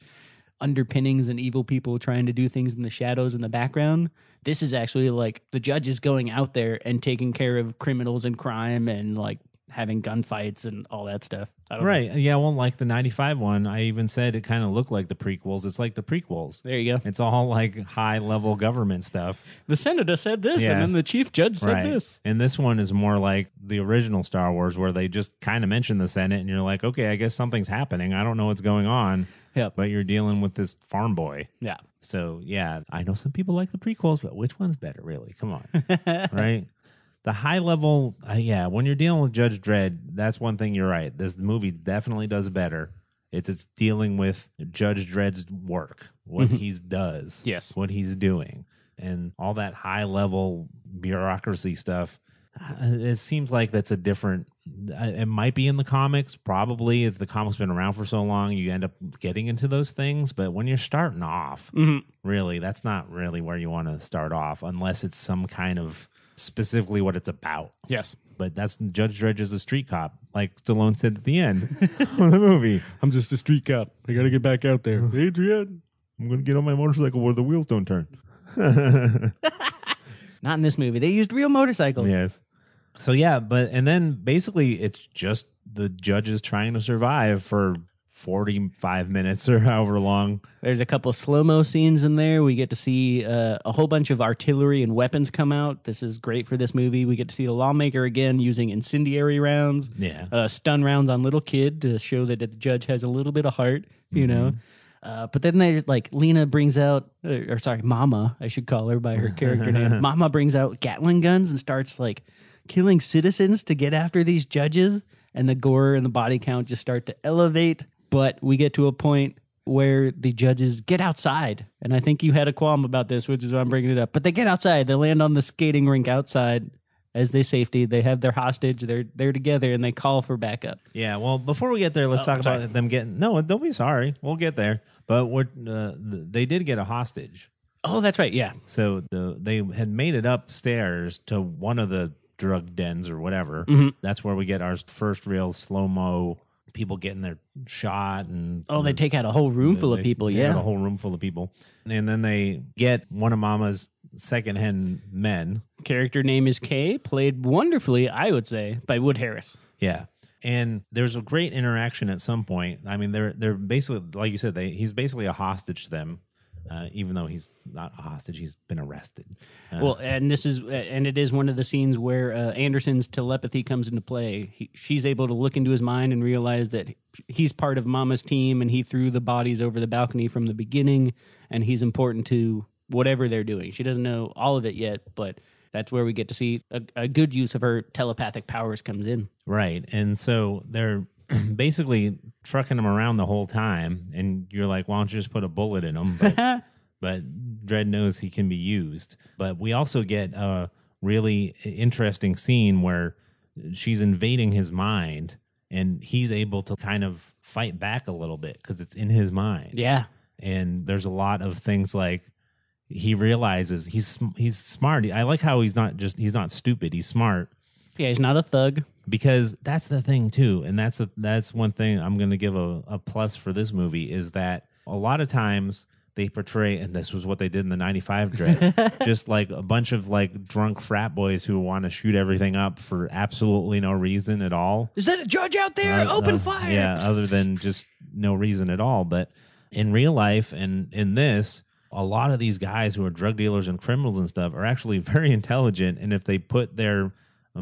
underpinnings and evil people trying to do things in the shadows in the background. This is actually like the judges going out there and taking care of criminals and crime and like having gunfights and all that stuff. I don't know. right. Yeah. Well, like the 95 one, I even said it kind of looked like the prequels. It's like the prequels. There you go. It's all like high level government stuff. The senator said this, and then the chief judge said right. this. And this one is more like the original Star Wars, where they just kind of mention the Senate, and you're like, okay, I guess something's happening. I don't know what's going on, Yep. but you're dealing with this farm boy. Yeah. So yeah, I know some people like the prequels, but which one's better, really? Come on, right? The high level, uh, yeah. When you're dealing with Judge Dredd, that's one thing you're right. This movie definitely does better. It's it's dealing with Judge Dredd's work, what Mhm. he does, Yes. what he's doing, and all that high level bureaucracy stuff. uh, It seems like that's a different. uh, It might be in the comics, probably. If the comics been around for so long, you end up getting into those things. But when you're starting off, hmm really that's not really where you want to start off unless it's some kind of specifically what it's about Yes. but that's judge dredd is a street cop like stallone said at the end of the movie I'm just a street cop. I got to get back out there. Adrian. i'm gonna get on my motorcycle where the wheels don't turn Not in this movie. They used real motorcycles. yes so yeah but and then basically it's just the judges trying to survive for 45 minutes or however long There's a couple slow mo scenes in there. We get to see uh, a whole bunch of artillery and weapons come out. This is great for this movie. We get to see the lawmaker again using incendiary rounds, yeah uh, stun rounds on little kid to show that the judge has a little bit of heart, you know. Uh, but then there's like Lena brings out, or sorry, Mama, I should call her by her character name. Mama brings out Gatling guns and starts like killing citizens to get after these judges, and the gore and the body count just start to elevate. But we get to a point where the judges get outside, and I think you had a qualm about this, which is why I'm bringing it up. But they get outside, they land on the skating rink outside as they safety. They have their hostage, they're they're together, and they call for backup. Yeah, well, before we get there, let's Oh, talk sorry. about them getting. No, don't be sorry. We'll get there. But what uh, they did get a hostage. Oh, that's right, yeah. So the they had made it upstairs to one of the drug dens or whatever. Mhm. That's where we get our first real slow mo people getting their shot and Oh, they take out a whole room full of people. Yeah. a whole room full of people, and then they get one of Mama's secondhand men. Character name is Kay, played wonderfully, I would say, by Wood Harris. Yeah. And there's a great interaction at some point. I mean, they're they're basically like you said, they he's basically a hostage to them, uh, even though he's not a hostage. He's been arrested. Uh, Well, and this is, and it is one of the scenes where uh, Anderson's telepathy comes into play. He, she's able to look into his mind and realize that he's part of Mama's team, and he threw the bodies over the balcony from the beginning, and he's important to whatever they're doing. She doesn't know all of it yet, but that's where we get to see a, a good use of her telepathic powers comes in. right. And so they're basically trucking him around the whole time, and you're like, why don't you just put a bullet in him? But but Dredd knows he can be used. But we also get a really interesting scene where she's invading his mind, and he's able to kind of fight back a little bit because it's in his mind. yeah, And there's a lot of things like he realizes he's he's smart. I like how he's not just he's not stupid. He's smart yeah, he's not a thug. because that's the thing too and that's the that's one thing i'm going to give a, a plus for this movie is that a lot of times they portray and this was what they did in the 95 Dredd just like a bunch of like drunk frat boys who want to shoot everything up for absolutely no reason at all Is that a judge out there? uh, Open uh, fire! yeah other than just no reason at all but in real life and in this a lot of these guys who are drug dealers and criminals and stuff are actually very intelligent and if they put their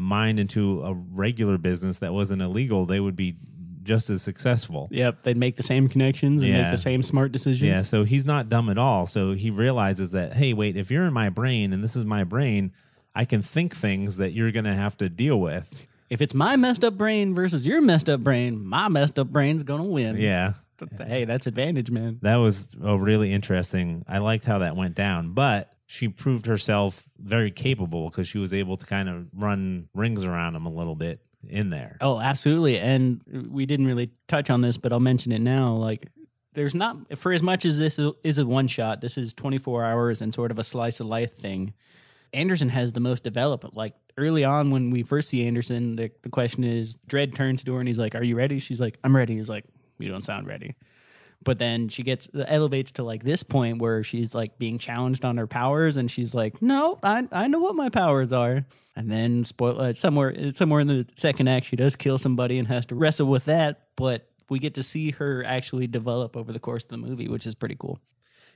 mind into a regular business that wasn't illegal, they would be just as successful. Yep, they'd make the same connections and Yeah. make the same smart decisions. Yeah, so he's not dumb at all. So he realizes that, hey, wait, if you're in my brain and this is my brain, I can think things that you're going to have to deal with. If it's my messed up brain versus your messed up brain, my messed up brain's gonna win. Yeah. Hey, that's advantage, man. That was a really interesting. I liked how that went down, but she proved herself very capable because she was able to kind of run rings around him a little bit in there. Oh, absolutely. And we didn't really touch on this, but I'll mention it now. Like, there's not for as much as this is- a one shot. This is 24 hours and sort of a slice of life thing. Anderson has the most developed. Like early on, when we first see Anderson, the, the question is, Dredd turns to her and he's like, "Are you ready?" She's like, "I'm ready." He's like, "You don't sound ready." But then she gets elevates to like this point where she's like being challenged on her powers, and she's like, "No, I I know what my powers are." And then spoil uh, somewhere somewhere in the second act, she does kill somebody and has to wrestle with that. But we get to see her actually develop over the course of the movie, which is pretty cool.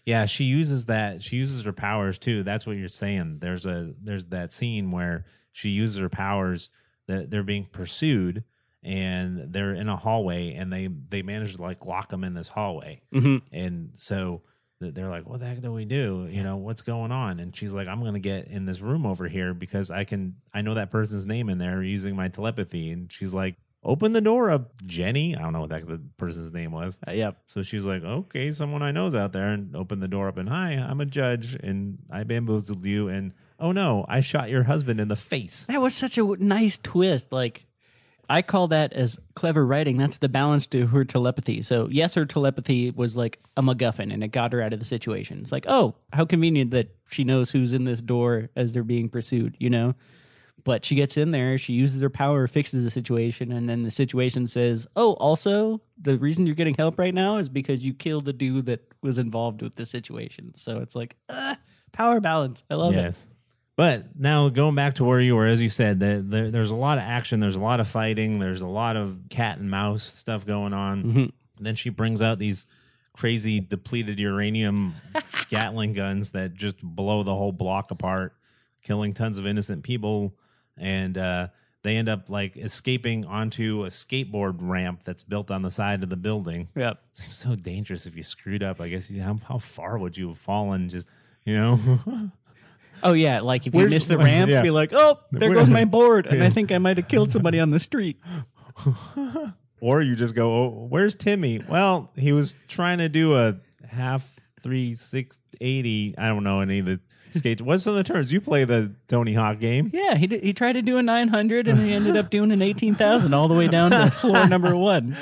Yeah, she uses that. She uses her powers too. That's what you're saying. There's a there's that scene where she uses her powers that they're being pursued and they're in a hallway and they they manage to like lock them in this hallway. Mm-hmm. And so they're like, "What the heck do we do? You know, what's going on?" And she's like, "I'm going to get in this room over here because I can I know that person's name in there using my telepathy." And she's like, "Open the door up, Jenny." I don't know what that the person's name was. Uh, yep. So she's like, "Okay, someone I know's out there," and open the door up and, "Hi, I'm a judge, and I bamboozled you, and oh no, I shot your husband in the face." That was such a nice twist. Like, I call that as clever writing. That's the balance to her telepathy. So, yes, her telepathy was like a MacGuffin and it got her out of the situation. It's like, oh, how convenient that she knows who's in this door as they're being pursued, you know? But she gets in there, she uses her power, fixes the situation, and then the situation says, oh, also, the reason you're getting help right now is because you killed the dude that was involved with the situation. So it's like, uh, power balance. I love it. But now going back to where you were, as you said, there, there, there's a lot of action, there's a lot of fighting, there's a lot of cat and mouse stuff going on. Mhm. then she brings out these crazy depleted uranium Gatling guns that just blow the whole block apart, killing tons of innocent people. And uh, they end up like escaping onto a skateboard ramp that's built on the side of the building. Yep. Seems so dangerous if you screwed up. I guess how far would you have fallen? Just you know, Oh yeah, like if you Where's- miss the ramp, yeah. be like, "Oh, there Where- goes my board," and. I think I might have killed somebody on the street. or you just go, oh, "Where's Timmy?" Well, he was trying to do a half three six eighty. I don't know any of the skates. What's some of the terms? You play the Tony Hawk game. Yeah, he did, he tried to do a 900 and he ended up doing an 18,000 all the way down to floor number 1.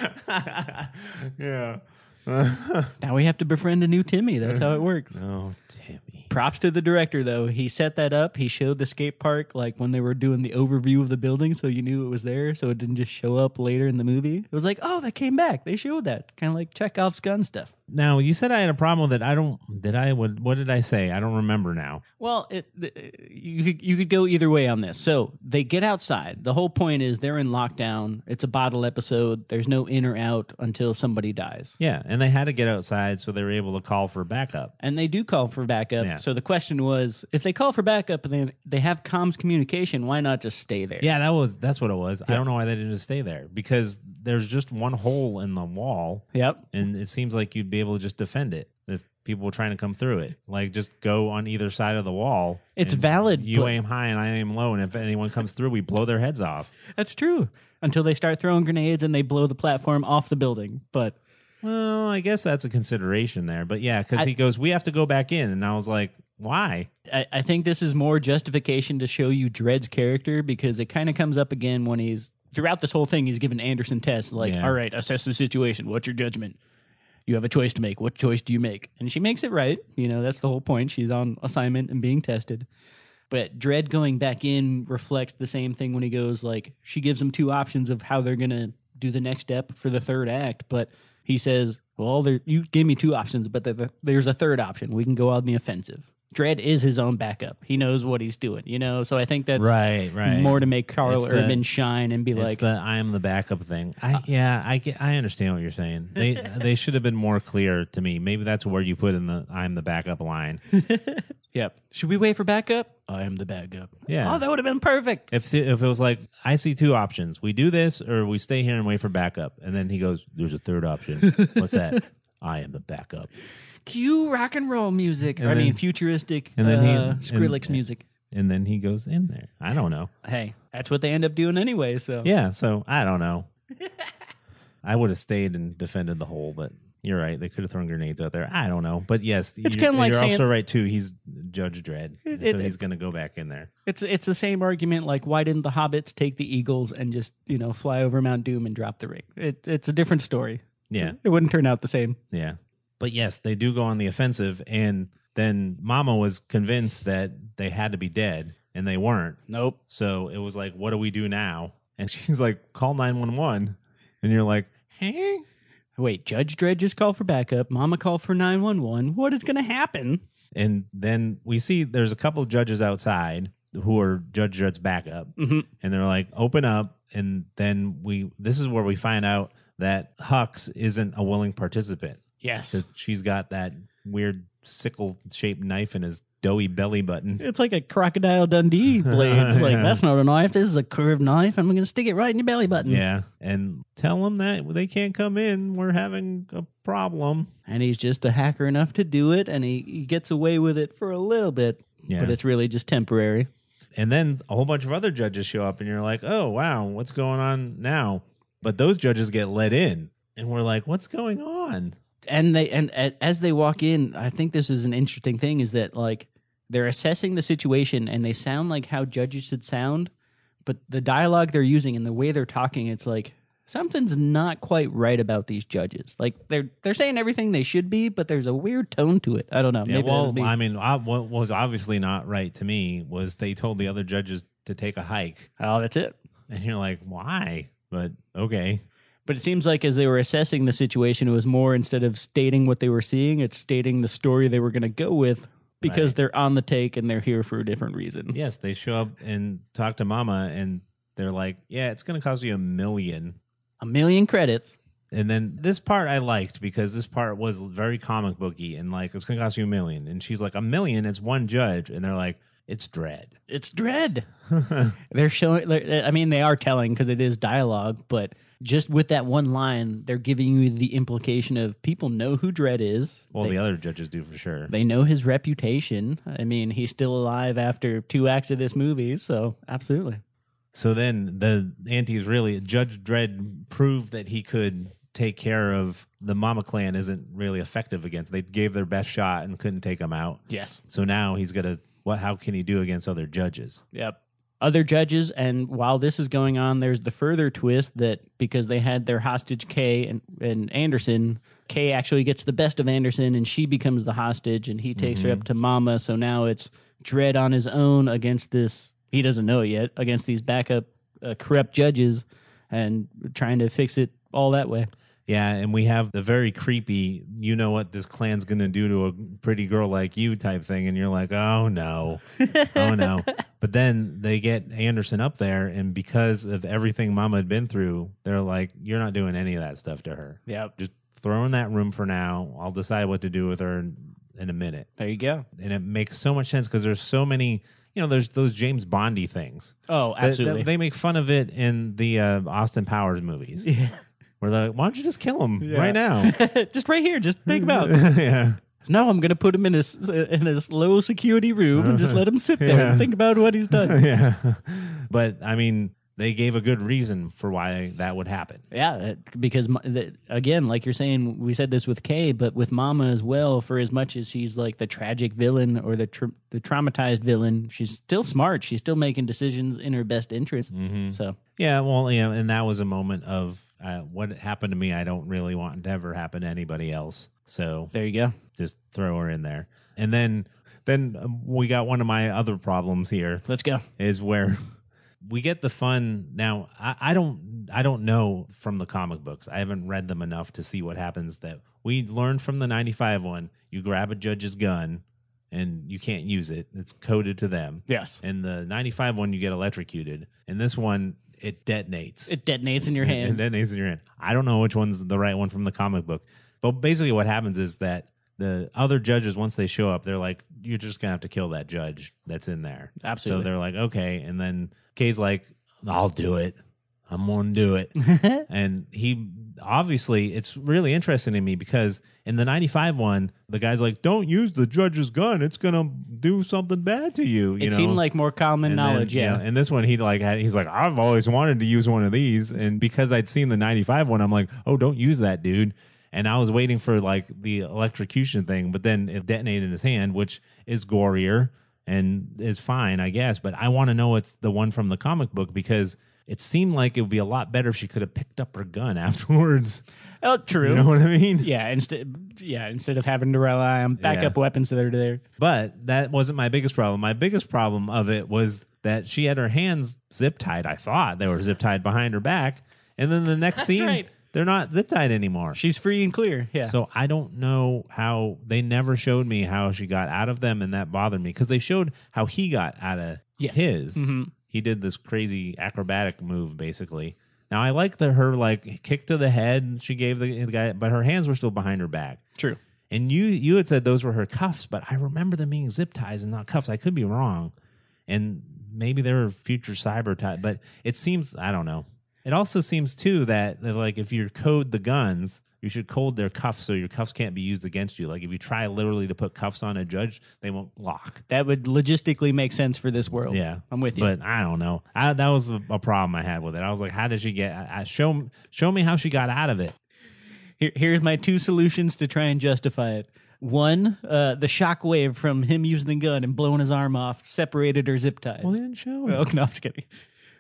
yeah. Now we have to befriend a new Timmy. That's how it works. oh, Timmy. Props to the director though. He set that up. He showed the skate park like when they were doing the overview of the building so you knew it was there so it didn't just show up later in the movie. It was like, "Oh, that came back. They showed that." Kind of like Chekhov's gun stuff. Now you said I had a problem with it. I don't. Did I? What, what did I say? I don't remember now. Well, it, you could you could go either way on this. So they get outside. The whole point is they're in lockdown. It's a bottle episode. There's no in or out until somebody dies. Yeah, and they had to get outside, so they were able to call for backup. And they do call for backup. Yeah. So the question was, if they call for backup and they they have comms communication, why not just stay there? Yeah, that was that's what it was. I don't know why they didn't just stay there because there's just one hole in the wall, Yep. and it seems like you'd be able to just defend it if people were trying to come through it. Like just go on either side of the wall. It's and valid, You but- aim high and I aim low, and if anyone comes through, we blow their heads off. That's true. Until they start throwing grenades and they blow the platform off the building. But Well, I guess that's a consideration there, but yeah, because he goes, "We have to go back in," and I was like, "Why?" I, I think this is more justification to show you Dredd's character because it kind of comes up again when he's throughout this whole thing. He's given Anderson tests like, Yeah. "All right, assess the situation. What's your judgment? You have a choice to make. What choice do you make?" And she makes it right. You know, that's the whole point. She's on assignment and being tested. But Dredd going back in reflects the same thing when he goes like she gives him two options of how they're gonna do the next step for the third act, but he says, "Well, there, you gave me two options, but there- there's a third option. We can go on the offensive." Dredd is his own backup. He knows what he's doing, you know. So I think that's right, right. more to make Karl It's the- Urban shine and be It's like, the I am the backup thing. I uh, yeah, I get, I understand what you're saying. They they should have been more clear to me. Maybe that's where you put in the I'm the backup line. Yep. Should we wait for backup? I am the backup. Yeah. Oh, that would have been perfect. If if it was like I see two options, we do this or we stay here and wait for backup, and then he goes, "There's a third option. What's that? I am the backup." Cue rock and roll music. And I then- mean, futuristic and then he- uh, and- Skrillex music. And then he goes in there. I don't know. Hey, that's what they end up doing anyway. So Yeah, so I don't know. I would have stayed and defended the hole, but you're right. They could have thrown grenades out there. I don't know, but yes, It's you're, kinda like you're saying- also right too. He's Judge Dredd, It- so it- he's going to go back in there. it's it's the same argument. Like, why didn't the hobbits take the eagles and just you know fly over Mount Doom and drop the ring? It, it's a different story. Yeah, It wouldn't turn out the same. yeah. But yes, they do go on the offensive, and then Mama was convinced that they had to be dead, and they weren't. Nope. So it was like, what do we do now? And she's like, call nine one one, and you're like, hey. Wait, Judge Dredd just called for backup. Mama called for 911. What is going to happen? And then we see there's a couple of judges outside who are Judge Dredd's backup, Mhm. and they're like, "Open up!" And then we this is where we find out that Hux isn't a willing participant. Yes. 'cause She's got that weird sickle shaped knife in his doughy belly button. It's like a crocodile Dundee blade. It's like, that's not a knife. This is a curved knife. I'm going to stick it right in your belly button. Yeah, and tell them that they can't come in. We're having a problem. And he's just a hacker enough to do it, and he, he gets away with it for a little bit, Yeah. but it's really just temporary. And then a whole bunch of other judges show up, and you're like, oh, wow, what's going on now? But those judges get let in, and we're like, what's going on? And they and as they walk in i think this is an interesting thing is that like they're assessing the situation and they sound like how judges should sound but the dialogue they're using and the way they're talking it's like something's not quite right about these judges. Like they're they're saying everything they should be but there's a weird tone to it. I don't know. Yeah, maybe well. I mean, I, what was obviously not right to me was they told the other judges to take a hike, oh that's it. And you're like, why? But okay, but it seems like as they were assessing the situation it was more instead of stating what they were seeing it's stating the story they were going to go with because Right. they're on the take and they're here for a different reason yes, they show up and talk to Mama, and they're like, yeah, it's going to cost you a million. a million credits And then this part I liked because this part was very comic booky and like it's gonna cost you a million. And she's like, a million, it's one judge, and they're like, it's Dredd. It's Dredd. they're showing. I mean, they are telling because it is dialogue, but just with that one line, they're giving you the implication of people know who Dredd is. Well, they, the other judges do for sure. they know his reputation. I mean, he's still alive after two acts of this movie, so absolutely. So then the antis really Judge Dredd proved that he could take care of the Mama clan isn't really effective against. They gave their best shot and couldn't take him out. Yes. So now he's gonna what? How can he do against other judges? Yep. Other judges, and while this is going on, there's the further twist that because they had their hostage Kay and, and Anderson, Kay actually gets the best of Anderson and she becomes the hostage and he takes her up to Mama. So now it's Dredd on his own against this, he doesn't know it yet, against these backup uh, corrupt judges and trying to fix it all that way. Yeah, and we have the very creepy, you know what this clan's gonna do to a pretty girl like you type thing, and you're like, oh no, oh no. But then they get Anderson up there, and because of everything Mama had been through, they're like, you're not doing any of that stuff to her. Yep. Just throw in that room for now. I'll decide what to do with her in, in a minute. There you go. And it makes so much sense because there's so many, you know, there's those James Bondy things. Oh, They- absolutely. They, they make fun of it in the uh, Austin Powers movies. yeah. They're like, why don't you just kill him Yeah. right now? just right here, just take him out. yeah. No, I'm going to put him in his in his low security room and just let him sit there Yeah. and think about what he's done. yeah. But I mean, they gave a good reason for why that would happen. Yeah, it- because mo- again, like you're saying, we said this with Kay, but with Mama as well. For as much as she's like the tragic villain or the tr- the traumatized villain, she's still smart. She's still making decisions in her best interest. Mm-hmm. So Yeah, well, know, and that was a moment of uh, what happened to me. I don't really want to ever happen to anybody else. So there you go. just throw her in there. And then, then um, we got one of my other problems here Let's go. is where we get the fun. Now, I, I don't, I don't know from the comic books. I haven't read them enough to see what happens. That we learned from the '95 one. You grab a judge's gun, and you can't use it. It's coded to them. Yes, In the '95 one, you get electrocuted. In this one, it detonates. it detonates in your hand. It detonates in your hand. I don't know which one's the right one from the comic book, but basically, what happens is that the other judges once they show up, they're like, "You're just gonna have to kill that judge that's in there." Absolutely. So they're like, "Okay," and then Kay's like, "I'll do it. I'm gonna do it." and he obviously it's really interesting to me because in the 95 one the guy's like don't use the judge's gun it's gonna do something bad to you you it know? seemed like more common And knowledge. you yeah. know, and this one he like had he's like i've always wanted to use one of these and because i'd seen the 95 one i'm like oh don't use that dude and i was waiting for like the electrocution thing but then it detonated in his hand which is gorier and is fine i guess but i want to know it's the one from the comic book because it seemed like it would be a lot better if she could have picked up her gun afterwards oh, true. you know what i mean yeah. Instead, yeah. Instead of having to rely on backup Yeah. weapons that are there. But that wasn't my biggest problem. My biggest problem of it was that she had her hands zip tied. I thought they were zip tied behind her back. And then the next That's scene, right. they're not zip tied anymore. She's free and clear. Yeah. So I don't know how they never showed me how she got out of them, and that bothered me because they showed how he got out of Yes. his. Mhm. He did this crazy acrobatic move, basically. Now I like the her like kick to the head she gave the, the guy, but her hands were still behind her back. True. And you you had said those were her cuffs, but I remember them being zip ties and not cuffs. I could be wrong, and maybe they were future cyber tie. But it seems I don't know. It also seems too that, that like if you code the guns, you should code their cuffs so your cuffs can't be used against you. Like if you try literally to put cuffs on a judge, they won't lock. That would logistically make sense for this world. Yeah, I'm with you. But I don't know. I, that was a, problem I had with it. I was like, how did she get? I, show show me how she got out of it. Here, here's my two solutions to try and justify it. One, uh, the shockwave from him using the gun and blowing his arm off separated her zip ties. Well, they didn't show. it. Oh, no, I'm just kidding.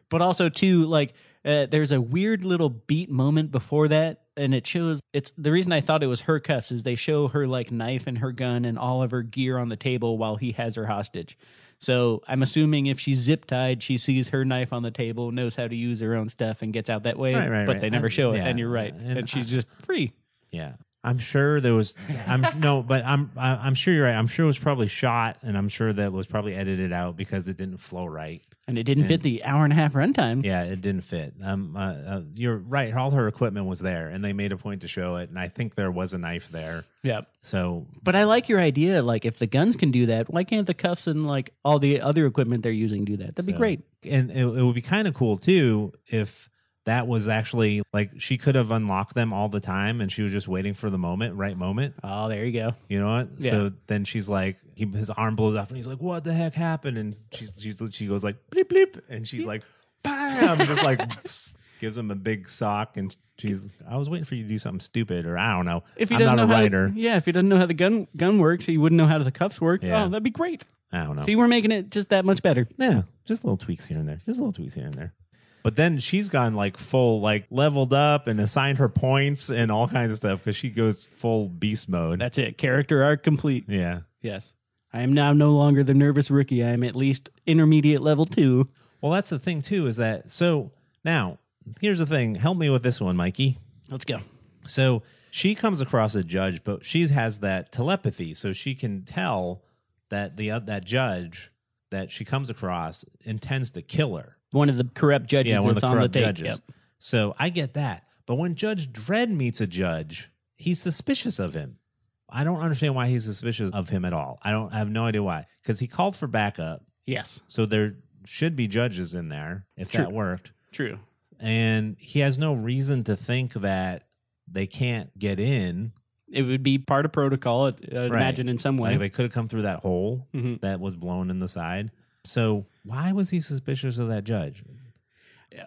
But also, two, like uh, there's a weird little beat moment before that, and it shows it's the reason I thought it was her cuffs is they show her like knife and her gun and all of her gear on the table while he has her hostage. So I'm assuming if she's zip tied, she sees her knife on the table, knows how to use her own stuff, and gets out that way. Right, right, but right. they never show it, yeah. and you're right, And and, she's I- just free. Yeah. I'm sure there was. I'm no, but I'm I'm sure you're right. I'm sure it was probably shot, and I'm sure that was probably edited out because it didn't flow right. And it didn't fit the hour and a half runtime. Yeah, it didn't fit. Um, uh, uh, you're right. All her equipment was there, and they made a point to show it. And I think there was a knife there. Yeah. So But I like your idea. Like, if the guns can do that, why can't the cuffs and like all the other equipment they're using do that? That'd be great. and it, it would be kind of cool too if that was actually like she could have unlocked them all the time, and she was just waiting for the moment, right moment. Oh, there you go. You know what? Yeah. So then she's like, he, his arm blows off, and he's like, "What the heck happened?" And she's, she's she goes like, "Bleep bleep," and she's like, "Bam!" just like gives him a big sock, and she's, "I was waiting for you to do something stupid, or I don't know. If he I'm doesn't not a know how writer. The, yeah, if he doesn't know how the gun gun works, he wouldn't know how the cuffs work. Yeah. Oh, that'd be great. I don't know. See, we're making it just that much better. Yeah, just little tweaks here and there. Just little tweaks here and there. But then she's gone like full, like leveled up and assigned her points and all kinds of stuff because she goes full beast mode. That's it. Character arc complete. yeah. Yes. I am now no longer the nervous rookie. I am at least intermediate level two. Well, that's the thing too, is that so now here's the thing. Help me with this one, Mikey. Let's go. So she comes across a judge, but she has that telepathy, so she can tell that the uh, that judge that she comes across intends to kill her. One of the corrupt judges yeah, one of the on the corrupt tape. judges. Yep. So I get that, but when Judge Dredd meets a judge, he's suspicious of him. I don't understand why he's suspicious of him at all. I don't I have no idea why. Because he called for backup, Yes. so there should be judges in there if True. that worked. True. And he has no reason to think that they can't get in. It would be part of protocol, uh, imagine in some way. Like they could have come through that hole Mhm. that was blown in the side. So why was he suspicious of that judge?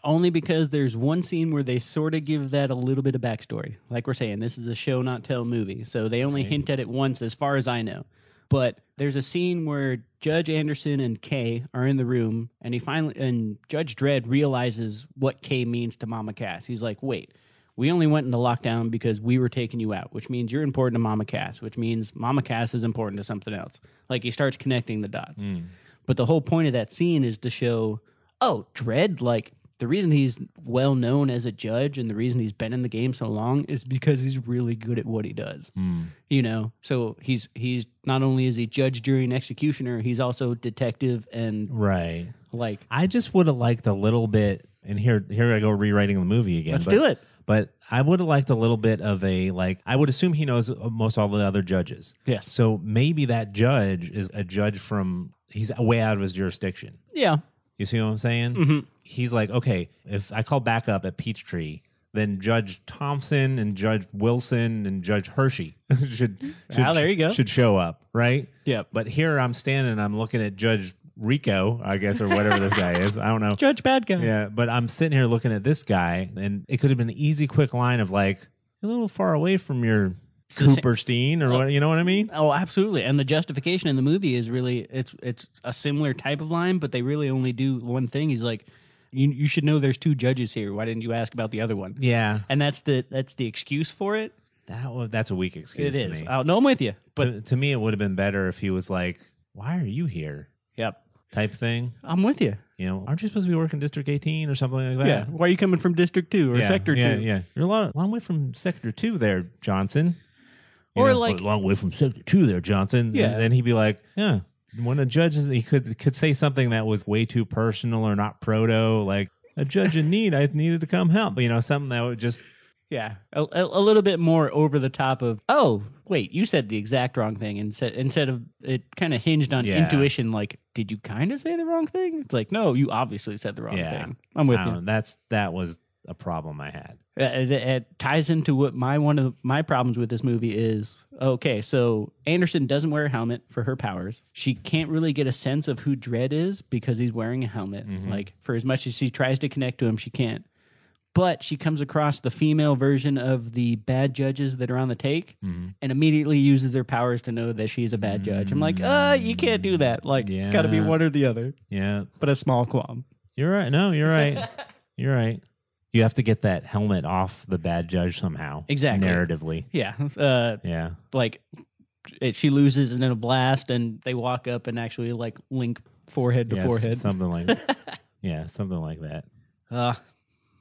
Only because there's one scene where they sort of give that a little bit of backstory. Like we're saying, this is a show not tell movie, so they only Okay. hint at it once, as far as I know. But there's a scene where Judge Anderson and Kay are in the room, and he finally and Judge Dredd realizes what Kay means to Mama Cass. He's like, "Wait, we only went into lockdown because we were taking you out, which means you're important to Mama Cass, which means Mama Cass is important to something else." Like he starts connecting the dots. Hmm. But the whole point of that scene is to show, oh, Dredd, like the reason he's well known as a judge and the reason he's been in the game so long is because he's really good at what he does. Hmm. You know, so he's he's not only is he judge, jury, and executioner, he's also detective and Right. like I just would have liked a little bit. And here, here I go rewriting the movie again. let's but- do it. But I would have liked a little bit of a like. I would assume he knows most all the other judges. Yes. So maybe that judge is a judge from he's way out of his jurisdiction. Yeah. You see what I'm saying? hmm He's like, okay, if I call back up at Peachtree, then Judge Thompson and Judge Wilson and Judge Hershey should, should Ah, there you go. should show up, right? Yeah. But here I'm standing, I'm looking at Judge Rico, I guess, or whatever this guy is. I don't know. Judge bad guy. Yeah, but I'm sitting here looking at this guy, and it could have been an easy, quick line of like, a little far away from your Cooperstein, or oh. what? You know what I mean? Oh, absolutely. And the justification in the movie is really it's it's a similar type of line, but they really only do one thing. He's like, you you should know there's two judges here. Why didn't you ask about the other one? Yeah, And that's the that's the excuse for it. that was, that's a weak excuse. It to is. me. Oh, no, I'm with you. But to, to me, it would have been better if he was like, "Why are you here?" yep, type thing. I'm with you. You know, aren't you supposed to be working District 18 or something like that? Yeah. Why are you coming from District Two or yeah, Sector yeah, Two? Yeah, you're a long, long way from Sector Two there, Johnson. Or know, like- a long way from Sector Two there, Johnson. Yeah. And then he'd be like, yeah. When a judge is, he could could say something that was way too personal or not proto, like a judge in need. I needed to come help. You know, something that would just Yeah, a, a, a little bit more over the top of oh wait you said the exact wrong thing instead instead of it kind of hinged on Yeah. intuition like did you kind of say the wrong thing it's like no you obviously said the wrong Yeah. thing I'm with you know, that's that was a problem I had. Uh, it, it ties into what my one of my problems with this movie is okay so Anderson doesn't wear a helmet for her powers she can't really get a sense of who Dredd is because he's wearing a helmet Mhm. like for as much as she tries to connect to him she can't but she comes across the female version of the bad judges that are on the take Mm-hmm. and immediately uses her powers to know that she's a bad judge. I'm like, uh, you can't do that. Like, it's got to be one or the other. Yeah, But a small qualm. you're right. No, you're right. you're right. You have to get that helmet off the bad judge somehow. Exactly. Narratively. Yeah. Uh, Yeah. like, it, she loses and in a blast, and they walk up and actually like link forehead to Yes, forehead. Something like that. Yeah, something like that. Uh,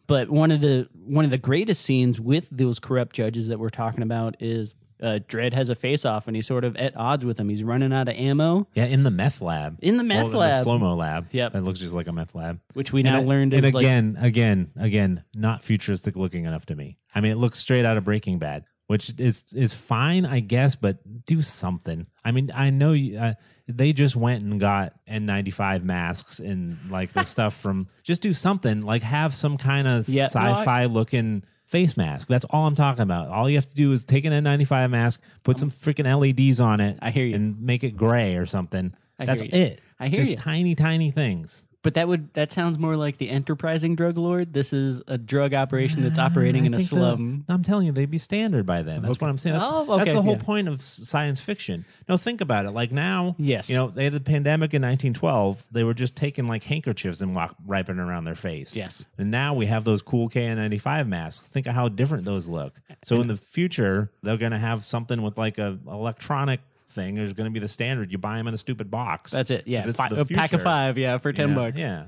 but one of the one of the greatest scenes with those corrupt judges that we're talking about is uh, Dredd has a face off, and he's sort of at odds with him. He's running out of ammo Yeah, in the meth lab. in the meth lab, The slow mo lab. Yep. It looks just like a meth lab. which we now and, learned and is like again, again, again, not futuristic looking enough to me. I mean, it looks straight out of Breaking Bad, which is is fine, I guess, but do something. I mean, I know you, uh, they just went and got N95 masks and like the stuff from. Just do something, like have some kind of Yeah, no, I- sci-fi looking face mask. That's all I'm talking about. All you have to do is take an N95 mask, put some freaking LEDs on it, I hear you. and make it gray or something. I That's hear you. it. I hear just you. tiny, tiny things. But that would that sounds more like the enterprising drug lord. This is a drug operation that's operating in a slum. I'm telling you, they'd be standard by then. That's what I'm saying. That's, Oh, that's the whole yeah. point of s- science fiction. No, think about it. Like now, Yes. you know, they had the pandemic in 1912. They were just taking like handkerchiefs and walk, wiping around their face. Yes. And now we have those cool KN95 masks. Think of how different those look. So in the future, they're going to have something with like a electronic thing. is going to be the standard. You buy them in a stupid box. That's it. Yeah, it's Fi- a pack of five. Yeah, for ten Yeah, bucks. Yeah.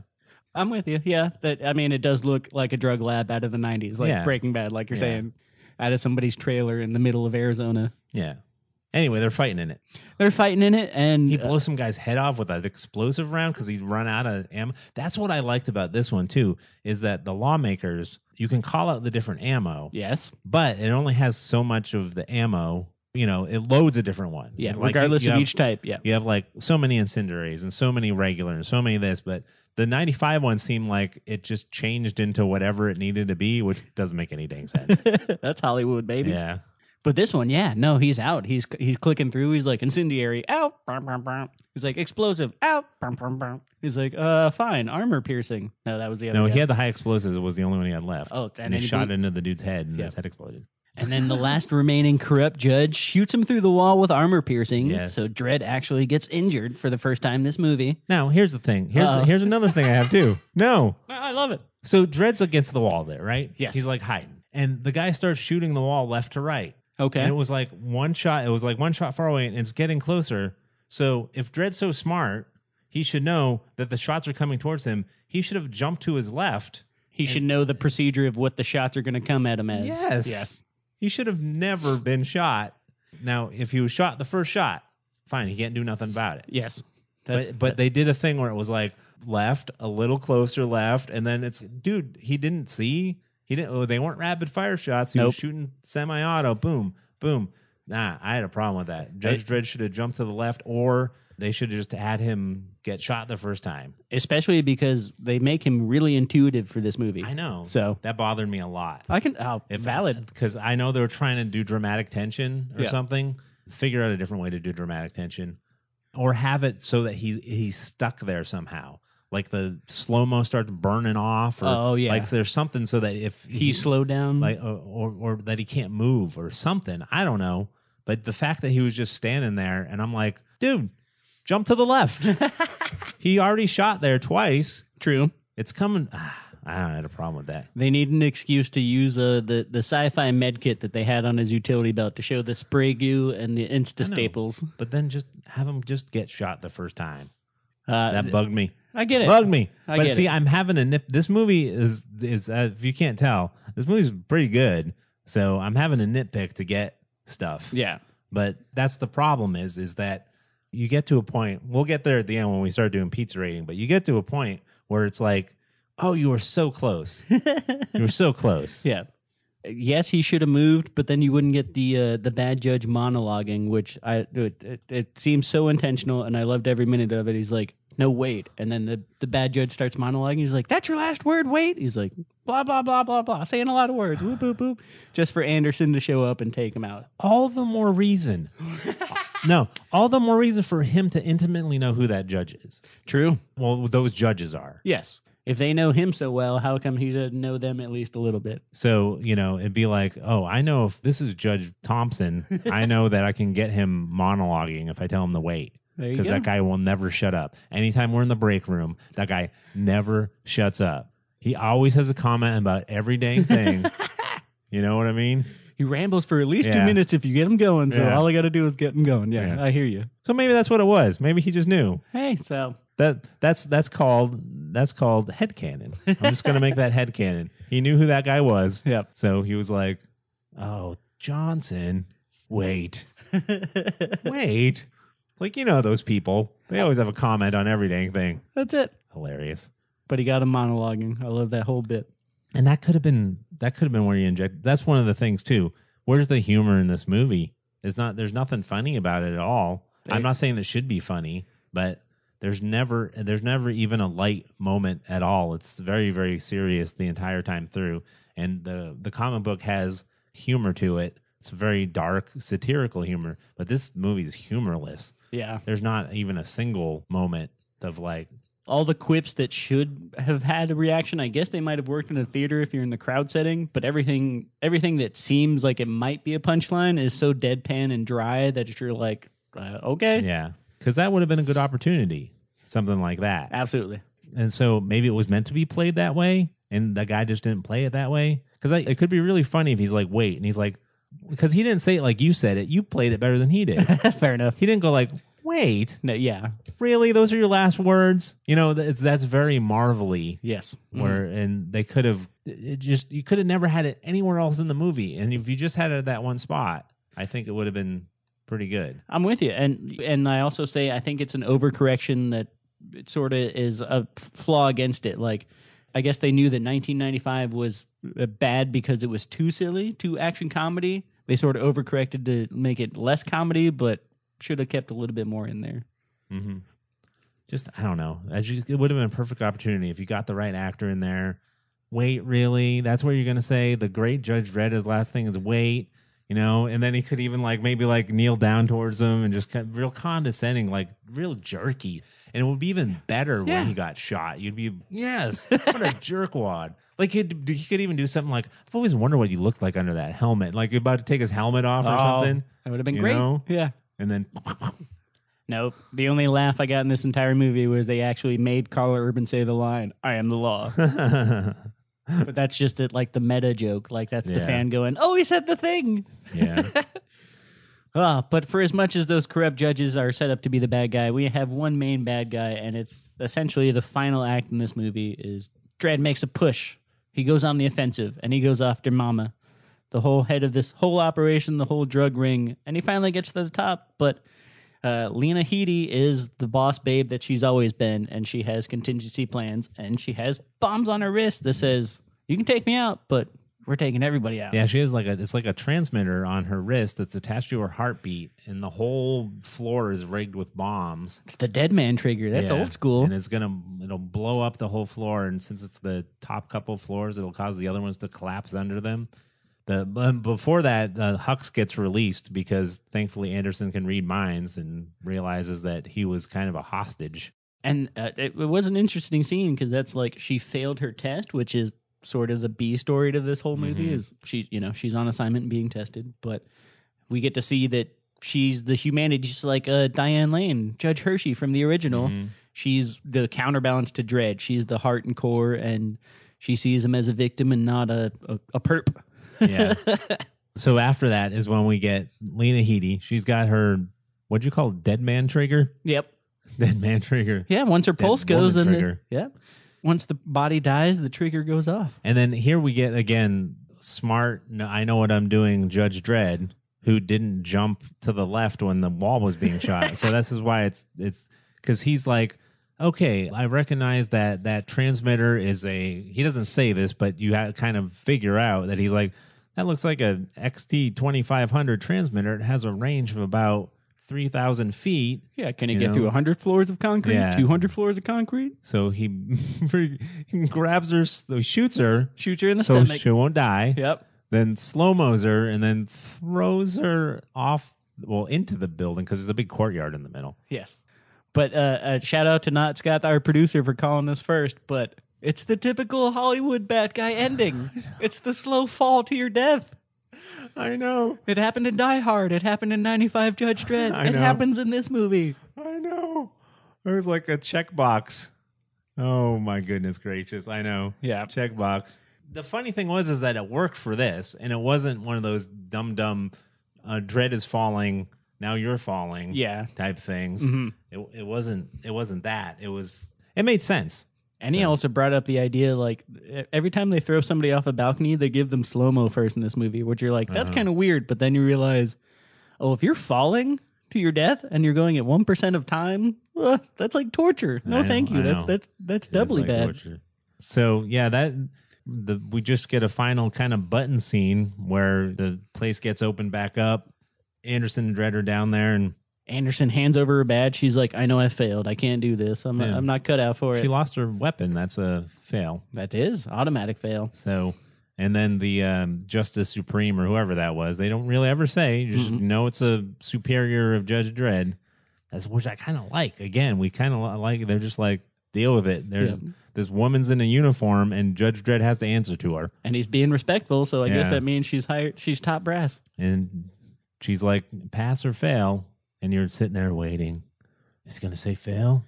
I'm with you. Yeah, that I mean, it does look like a drug lab out of the '90s, like Yeah. Breaking Bad, like you're Yeah. saying, out of somebody's trailer in the middle of Arizona. Yeah. Anyway, they're fighting in it. They're fighting in it, and He uh, blows some guy's head off with an explosive round because he's run out of ammo. That's what I liked about this one too, is that the lawmakers you can call out the different ammo, yes, but it only has so much of the ammo. You know, it loads a different one. yeah, Like, regardless you of have- each type. Yeah, You have like so many incendiaries and so many regular and so many of this, but the 95 one seemed like it just changed into whatever it needed to be, which doesn't make any dang sense. that's Hollywood, baby. yeah. But this one, yeah, no, he's out. He's he's clicking through. He's like incendiary, out. Brum, brum, brum. He's like explosive, out. He's like, uh, fine, armor piercing. No, that was the other. No, guy. he had the high explosives. It was the only one he had left. Oh, and, and he he shot into the dude's head and Yep. his head exploded. And then the last remaining corrupt judge shoots him through the wall with armor piercing. Yes. So Dredd actually gets injured for the first time in this movie. Now, here's the thing. Here's Uh-oh. here's another thing I have too. No. I love it. So Dredd's against the wall there, right? Yes. He's like hiding. And the guy starts shooting the wall left to right. Okay. And it was like one shot, it was like one shot far away and it's getting closer. So if Dredd's so smart, he should know that the shots are coming towards him. He should have jumped to his left. he should know the procedure of what the shots are going to come at him as. Yes. Yes. He should have never been shot. Now, if he was shot the first shot, fine, he can't do nothing about it. Yes. That's, but but they did a thing where it was like left, a little closer left, and then it's dude, he didn't see. He didn't. Oh, they weren't rapid fire shots. He was shooting semi-auto. Boom, boom. Nah, I had a problem with that. Judge Dredd should have jumped to the left, or they should have just had him get shot the first time. especially because they make him really intuitive for this movie. I know. So that bothered me a lot. I can oh, If valid. because I know they were trying to do dramatic tension or Yeah. something. Figure out a different way to do dramatic tension, or have it so that he he's stuck there somehow. Like the slow mo starts burning off, or Oh, yeah. like there's something so that if he, slowed down. like or, or or that he can't move or something. I don't know, but the fact that he was just standing there, and I'm like, dude, jump to the left. he already shot there twice. True. It's coming. Ah, I don't had a problem with that. They need an excuse to use uh, the the sci-fi med kit that they had on his utility belt to show the spray goo and the insta staples. But then just have him just get shot the first time. Uh, That bugged me. I get it. Bugged me. I but see, it. I'm having a nip. This movie is is uh, if you can't tell, this movie's pretty good. So I'm having a nitpick to get stuff. Yeah. But that's the problem is is that you get to a point. We'll get there at the end when we start doing pizza rating. But you get to a point where it's like, oh, you were so close. you were so close. Yeah. Yes, he should have moved, but then you wouldn't get the uh, the bad judge monologuing, which I it, it, it seems so intentional, and I loved every minute of it. He's like, "No, wait," and then the the bad judge starts monologuing. He's like, "That's your last word, wait." He's like, "Blah blah blah blah blah," saying a lot of words, whoop whoop whoop, just for Anderson to show up and take him out. All the more reason. no, all the more reason for him to intimately know who that judge is. True. Well, those judges are. Yes. If they know him so well, how come he doesn't know them at least a little bit? So, you know, it'd be like, oh, I know if this is Judge Thompson, I know that I can get him monologuing if I tell him to wait. There you Because go. that guy will never shut up. Anytime we're in the break room, that guy never shuts up. He always has a comment about every dang thing. you know what I mean? He rambles for at least two Yeah. minutes if you get him going. So Yeah. all I got to do is get him going. Yeah, Yeah. I hear you. So maybe that's what it was. Maybe he just knew. Hey, so That that's that's called that's called headcanon. I'm just gonna make that headcanon. He knew who that guy was. Yep. So he was like, Oh, Johnson, wait. wait. Like, you know those people. They always have a comment on every dang thing. that's it. Hilarious. But he got him monologuing. I love that whole bit. And that could have been that could have been where you inject that's one of the things too. Where's the humor in this movie? It's not there's nothing funny about it at all. I'm not saying it should be funny, but there's never there's never even a light moment at all. It's very, very serious the entire time through. And the the comic book has humor to it. It's very dark, satirical humor, but this movie's humorless. Yeah. There's not even a single moment of like All the quips that should have had a reaction, I guess they might have worked in a theater if you're in the crowd setting, but everything everything that seems like it might be a punchline is so deadpan and dry that you're like, uh, okay. yeah, because that would have been a good opportunity, something like that. Absolutely. and so maybe it was meant to be played that way and the guy just didn't play it that way because it could be really funny if he's like wait and he's like because he didn't say it like you said it you played it better than he did Fair enough. he didn't go like wait No, yeah. really those are your last words you know that's that's very marvelly Yes. where and they could have it just you could have never had it anywhere else in the movie and if you just had it at that one spot i think it would have been pretty good I'm with you, and and I also say I think it's an overcorrection that it sort of is a flaw against it. Like, I guess they knew that 1995 was uh, bad because it was too silly, too action comedy. They sort of overcorrected to make it less comedy, but should have kept a little bit more in there. hmm Just I don't know. As you, it would have been a perfect opportunity if you got the right actor in there. Wait, really? That's where you're gonna say the great Judge Dredd. His last thing is wait, you know. And then he could even like maybe like kneel down towards him and just kind of real condescending, like real jerky. And it would be even better Yeah. when he got shot. You'd be yes, what a jerkwad. Like he'd, he could even do something like I've always wondered what he looked like under that helmet. Like about to take his helmet off or Oh, something, That would have been great. know? Yeah. And then Nope. The only laugh I got in this entire movie was they actually made Karl Urban say the line, "I am the law." but that's just it, like the meta joke. Like that's the Yeah. fan going, "Oh, he said the thing." yeah. Ah, but for as much as those corrupt judges are set up to be the bad guy, we have one main bad guy, and it's essentially the final act in this movie is Dredd makes a push. He goes on the offensive, and he goes after Mama, the whole head of this whole operation, the whole drug ring, and he finally gets to the top. But uh, Lena Headey is the boss babe that she's always been, and she has contingency plans, and she has bombs on her wrist that says, You can take me out, but we're taking everybody out. Yeah, she has like a it's like a transmitter on her wrist that's attached to her heartbeat, and the whole floor is rigged with bombs. It's the dead man trigger. That's Yeah. old school. and it's gonna it'll blow up the whole floor. And since it's the top couple floors, it'll cause the other ones to collapse under them. The but before that, uh, Hux gets released because thankfully Anderson can read minds and realizes that he was kind of a hostage. And uh, it, it was an interesting scene because that's like she failed her test, which is sort of the B story to this whole movie. Mhm. Is she, you know, she's on assignment being tested, but we get to see that she's the humanity, just like uh, Diane Lane, Judge Hershey from the original. Mhm. She's the counterbalance to Dredd. She's the heart and core, and she sees him as a victim and not a a, a perp. Yeah. so after that is when we get Lena Headey. She's got her what'd you call it? dead man trigger? Yep. Dead man trigger. Yeah. Once her Dead pulse goes, woman then the, trigger. yeah. Once the body dies, the trigger goes off. And then here we get again smart. I know what I'm doing. Judge Dredd, who didn't jump to the left when the wall was being shot. so this is why it's it's because he's like, okay, I recognize that that transmitter is a. He doesn't say this, but you kind of figure out that he's like, that looks like a XT 2500 transmitter. It has a range of about three thousand feet. Yeah, can it get know? to 100 floors of concrete? Yeah. 200 floors of concrete? So he, he grabs her, he shoots her, shoots her in the so stomach. she won't die. Yep. then slow mo's her and then throws her off well into the building because there's a big courtyard in the middle Yes. But uh, uh, shout out to Not Scott, our producer, for calling this first. But it's the typical Hollywood bad guy ending. it's the slow fall to your death. i know It happened in Die Hard. It happened in 95 Judge Dredd. I it know. happens in this movie. i know it was like a checkbox oh my goodness gracious i know Yeah. checkbox the funny thing was is that it worked for this and it wasn't one of those dumb dumb uh, dread is falling now you're falling Yeah. type things Mhm. it, it wasn't it wasn't that it was it made sense And he also brought up the idea like every time they throw somebody off a balcony, they give them slow mo first in this movie, which you're like, that's Uh-huh. kind of weird. But then you realize, oh, if you're falling to your death and you're going at one percent of time, uh, that's like torture. No, I know, thank you. That's that's that's It doubly like bad. torture. So yeah, that the we just get a final kind of button scene where the place gets opened back up. Anderson and Dredd are down there, and Anderson hands over her badge. She's like, I know I failed. I can't do this. I'm Yeah. I'm not cut out for it." she lost her weapon. That's a fail. that is automatic fail. So, and then the um, Justice Supreme or whoever that was, they don't really ever say. You just Mhm. know it's a superior of Judge Dredd. That's which I kind of like. Again, we kind of like. They're just like deal with it. There's this woman's in a uniform, and Judge Dredd has to answer to her. And he's being respectful, so I guess Yeah. that means she's hired. She's top brass. And she's like, pass or fail. And you're sitting there waiting. Is he going to say fail?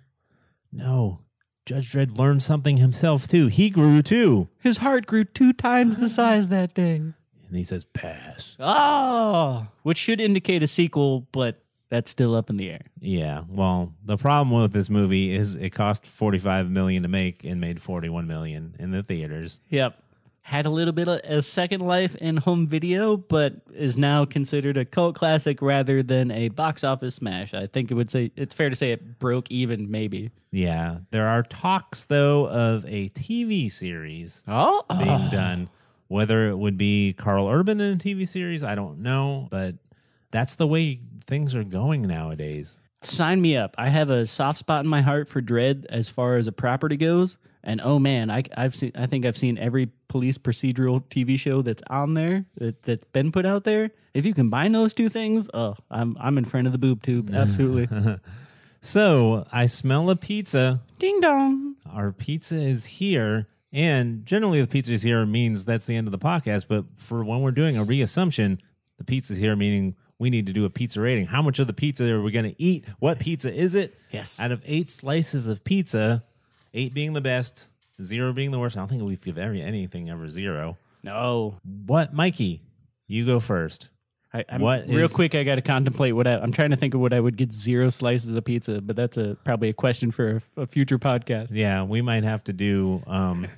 No. Judge Dredd learned something himself, too. He grew, too. His heart grew two times the size that day. And he says, pass. Oh, which should indicate a sequel, but that's still up in the air. Yeah. Well, the problem with this movie is it cost 45 million to make and made 41 million in the theaters. Yep. Had a little bit of a second life in home video, but is now considered a cult classic rather than a box office smash. I think it would say it's fair to say it broke even, maybe. Yeah. There are talks, though, of a TV series Oh, being done. Whether it would be Karl Urban in a TV series, I don't know, but that's the way things are going nowadays. Sign me up. I have a soft spot in my heart for Dredd as far as a property goes. And oh man, I, I've seen. I think I've seen every police procedural TV show that's on there that, that's been put out there. If you combine those two things, oh, I'm I'm in front of the boob tube. Absolutely. So I smell a pizza. Ding dong. Our pizza is here. And generally, the pizza is here means that's the end of the podcast. But for when we're doing a reassumption, the pizza is here meaning we need to do a pizza rating. How much of the pizza are we going to eat? What pizza is it? Yes. Out of eight slices of pizza, eight being the best, zero being the worst. I don't think we've every anything ever zero. No. What, Mikey? You go first. I, I'm, What real is- quick, I got to contemplate what I, I'm trying to think of what I would get zero slices of pizza, but that's a probably a question for a, a future podcast. Yeah, we might have to do. Um,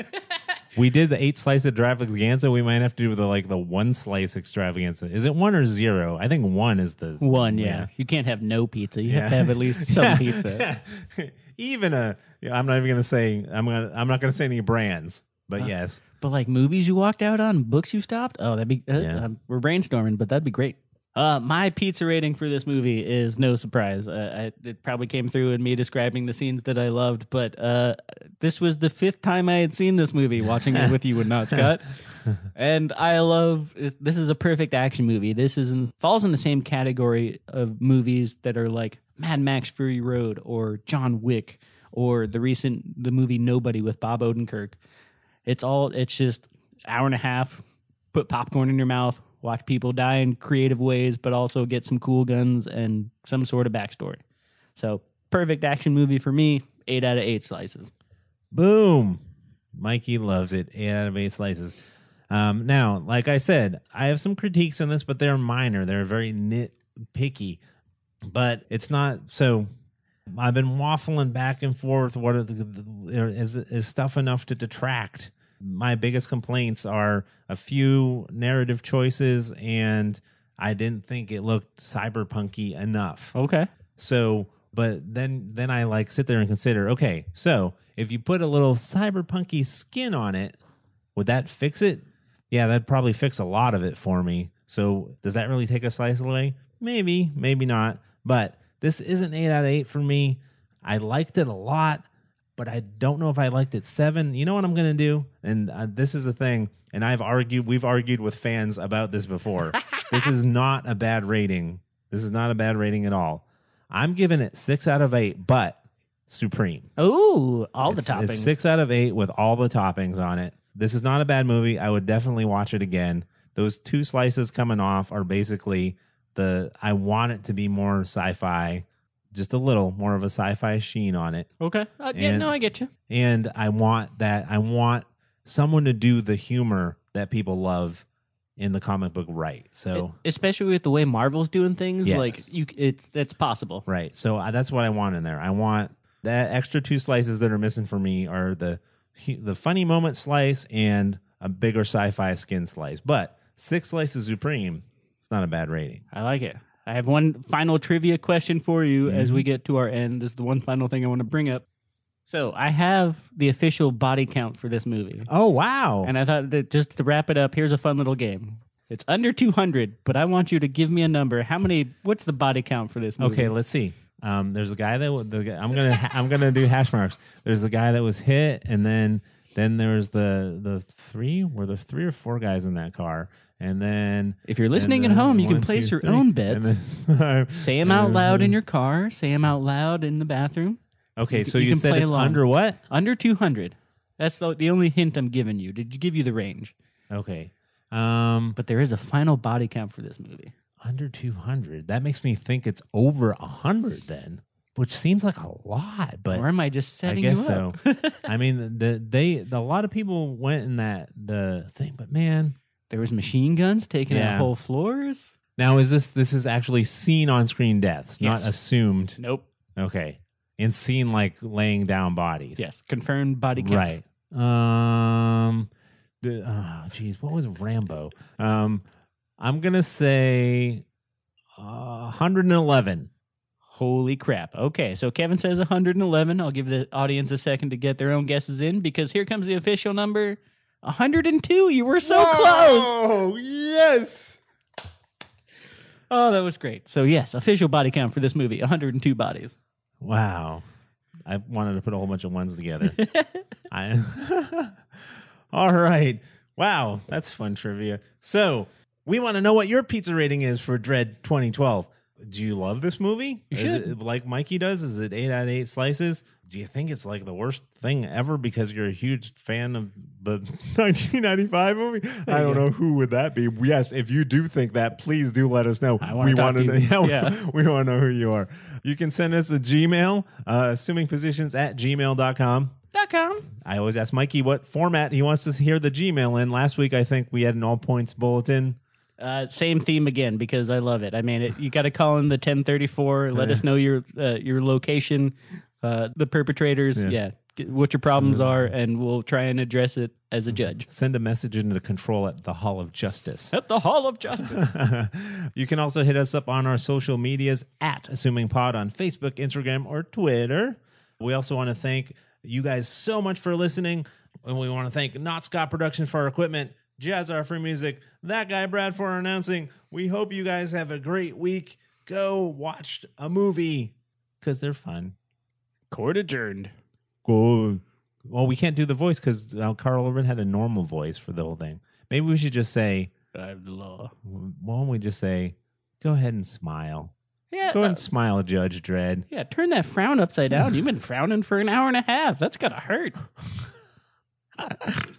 we did the eight slice of extravaganza. We might have to do the like the one slice extravaganza. Is it one or zero? I think one is the One, yeah. You can't have no pizza. You have Yeah. to have at least some pizza. even a. yeah, I'm not even gonna say. I'm gonna. I'm not gonna say any brands. But yes, But like movies you walked out on, books you stopped. Oh, that'd be. Uh, Yeah. uh, we're brainstorming, but that'd be great. Uh, my pizza rating for this movie is no surprise. Uh, I, it probably came through in me describing the scenes that I loved, but uh, this was the fifth time I had seen this movie, watching it with you and not Scott. and I love this is a perfect action movie. This is in, falls in the same category of movies that are like Mad Max Fury Road or John Wick or the recent the movie Nobody with Bob Odenkirk. It's all it's just hour and a half. Put popcorn in your mouth, watch people die in creative ways, but also get some cool guns and some sort of backstory. So perfect action movie for me. Eight out of eight slices. boom. Mikey loves it. Eight out of eight slices. Um, now, like I said, I have some critiques on this, but they're minor. They're very nitpicky. But it's not so. I've been waffling back and forth. What are the, the is is stuff enough to detract? My biggest complaints are a few narrative choices, and I didn't think it looked cyberpunky enough. Okay. So, but then then I like sit there and consider, okay, so if you put a little cyberpunky skin on it, would that fix it? Yeah, that'd probably fix a lot of it for me. So, does that really take a slice away? Maybe, maybe not. But this isn't 8 out of 8 for me. I liked it a lot, but I don't know if I liked it 7. You know what I'm going to do? And uh, this is the thing, and I've argued we've argued with fans about this before. this is not a bad rating. This is not a bad rating at all. I'm giving it 6 out of 8, but supreme. Ooh, all It's- the toppings. It's six out of eight with all the toppings on it. This is not a bad movie. I would definitely watch it again. Those two slices coming off are basically the. I want it to be more sci-fi, just a little more of a sci-fi sheen on it, Okay. Uh, yeah, And- no, I get you. and I want that. I want someone to do the humor that people love in the comic book right. So Especially with the way Marvel's doing things, Yes. like you, it's it's possible. Right. So I, that's what I want in there. I want that extra two slices that are missing for me are the the funny moment slice and a bigger sci-fi skin slice. But six slices supreme, it's not a bad rating. I like it. I have one final trivia question for you as Mm-hmm. we get to our end. This is the one final thing I want to bring up. So I have the official body count for this movie. Oh wow. And I thought that just to wrap it up, here's a fun little game. It's under 200, but I want you to give me a number. How many? What's the body count for this movie? okay, let's see. Um, there's a guy that the I'm gonna I'm gonna do hash marks. There's the guy that was hit, and then then there's the the three. Were there three or four guys in that car? And then If you're listening at home, you can place your own bets. Say them out loud in your car. Say them out loud in the bathroom. Okay, so you, said play it's under what? Under 200. That's the, the only hint I'm giving you. Did you give you the range? Okay. Um But there is a final body count for this movie. under 200. That makes me think it's over 100 then, which seems like a lot, but or am I just I setting guess you so. up? I mean, the they a lot of people went in that the thing, but man, there was machine guns taking Yeah. out whole floors. now is this this is actually seen on screen deaths, Yes. not assumed. Nope. Okay. And seen like laying down bodies. Yes, confirmed body count. Right. Um the, oh geez, what was Rambo? Um I'm going to say uh, 111. Holy crap. Okay, so Kevin says 111. I'll give the audience a second to get their own guesses in because here comes the official number 102. You were so close. Oh, yes. Oh, that was great. So, yes, official body count for this movie 102 bodies. Wow. I wanted to put a whole bunch of ones together. I, all right. Wow. That's fun trivia. So, we want to know what your pizza rating is for Dredd 2012. Do you love this movie? You Is should. it like Mikey does? Is it 8 out of 8 slices? Do you think it's like the worst thing ever because you're a huge fan of the 1995 movie? I don't know who would that be. Yes, if you do think that, please do let us know. Wanna we want to to know. Yeah, Yeah. we want to know who you are. You can send us a Gmail, uh, assumingpositions at gmail.com. Dot com. I always ask Mikey what format he wants to hear the Gmail in. Last week, I think we had an all points bulletin. Uh, same theme again because I love it. I mean, it, you got to call in the 1034. Let us know your uh, your location, uh, the perpetrators. Yes. Yeah, get- what your problems are, and we'll try and address it as a judge Send a message into control at the Hall of Justice. at the Hall of Justice. you can also hit us up on our social medias at Assuming Pod on Facebook, Instagram, or Twitter. We also want to thank you guys so much for listening. And we want to thank Not Scott Production for our equipment, Jazz Our Free Music, that guy Brad for our announcing. We hope you guys have a great week. Go watch a movie because they're fun. Court adjourned. Go. Well, we can't do the voice because uh, Karl Urban had a normal voice for the whole thing. Maybe we should just say, I have the law. why don't we just say, go ahead and smile. Yeah. Go ahead and uh, smile, Judge Dredd. yeah, turn that frown upside down. You've been frowning for an hour and a half. That's gotta hurt.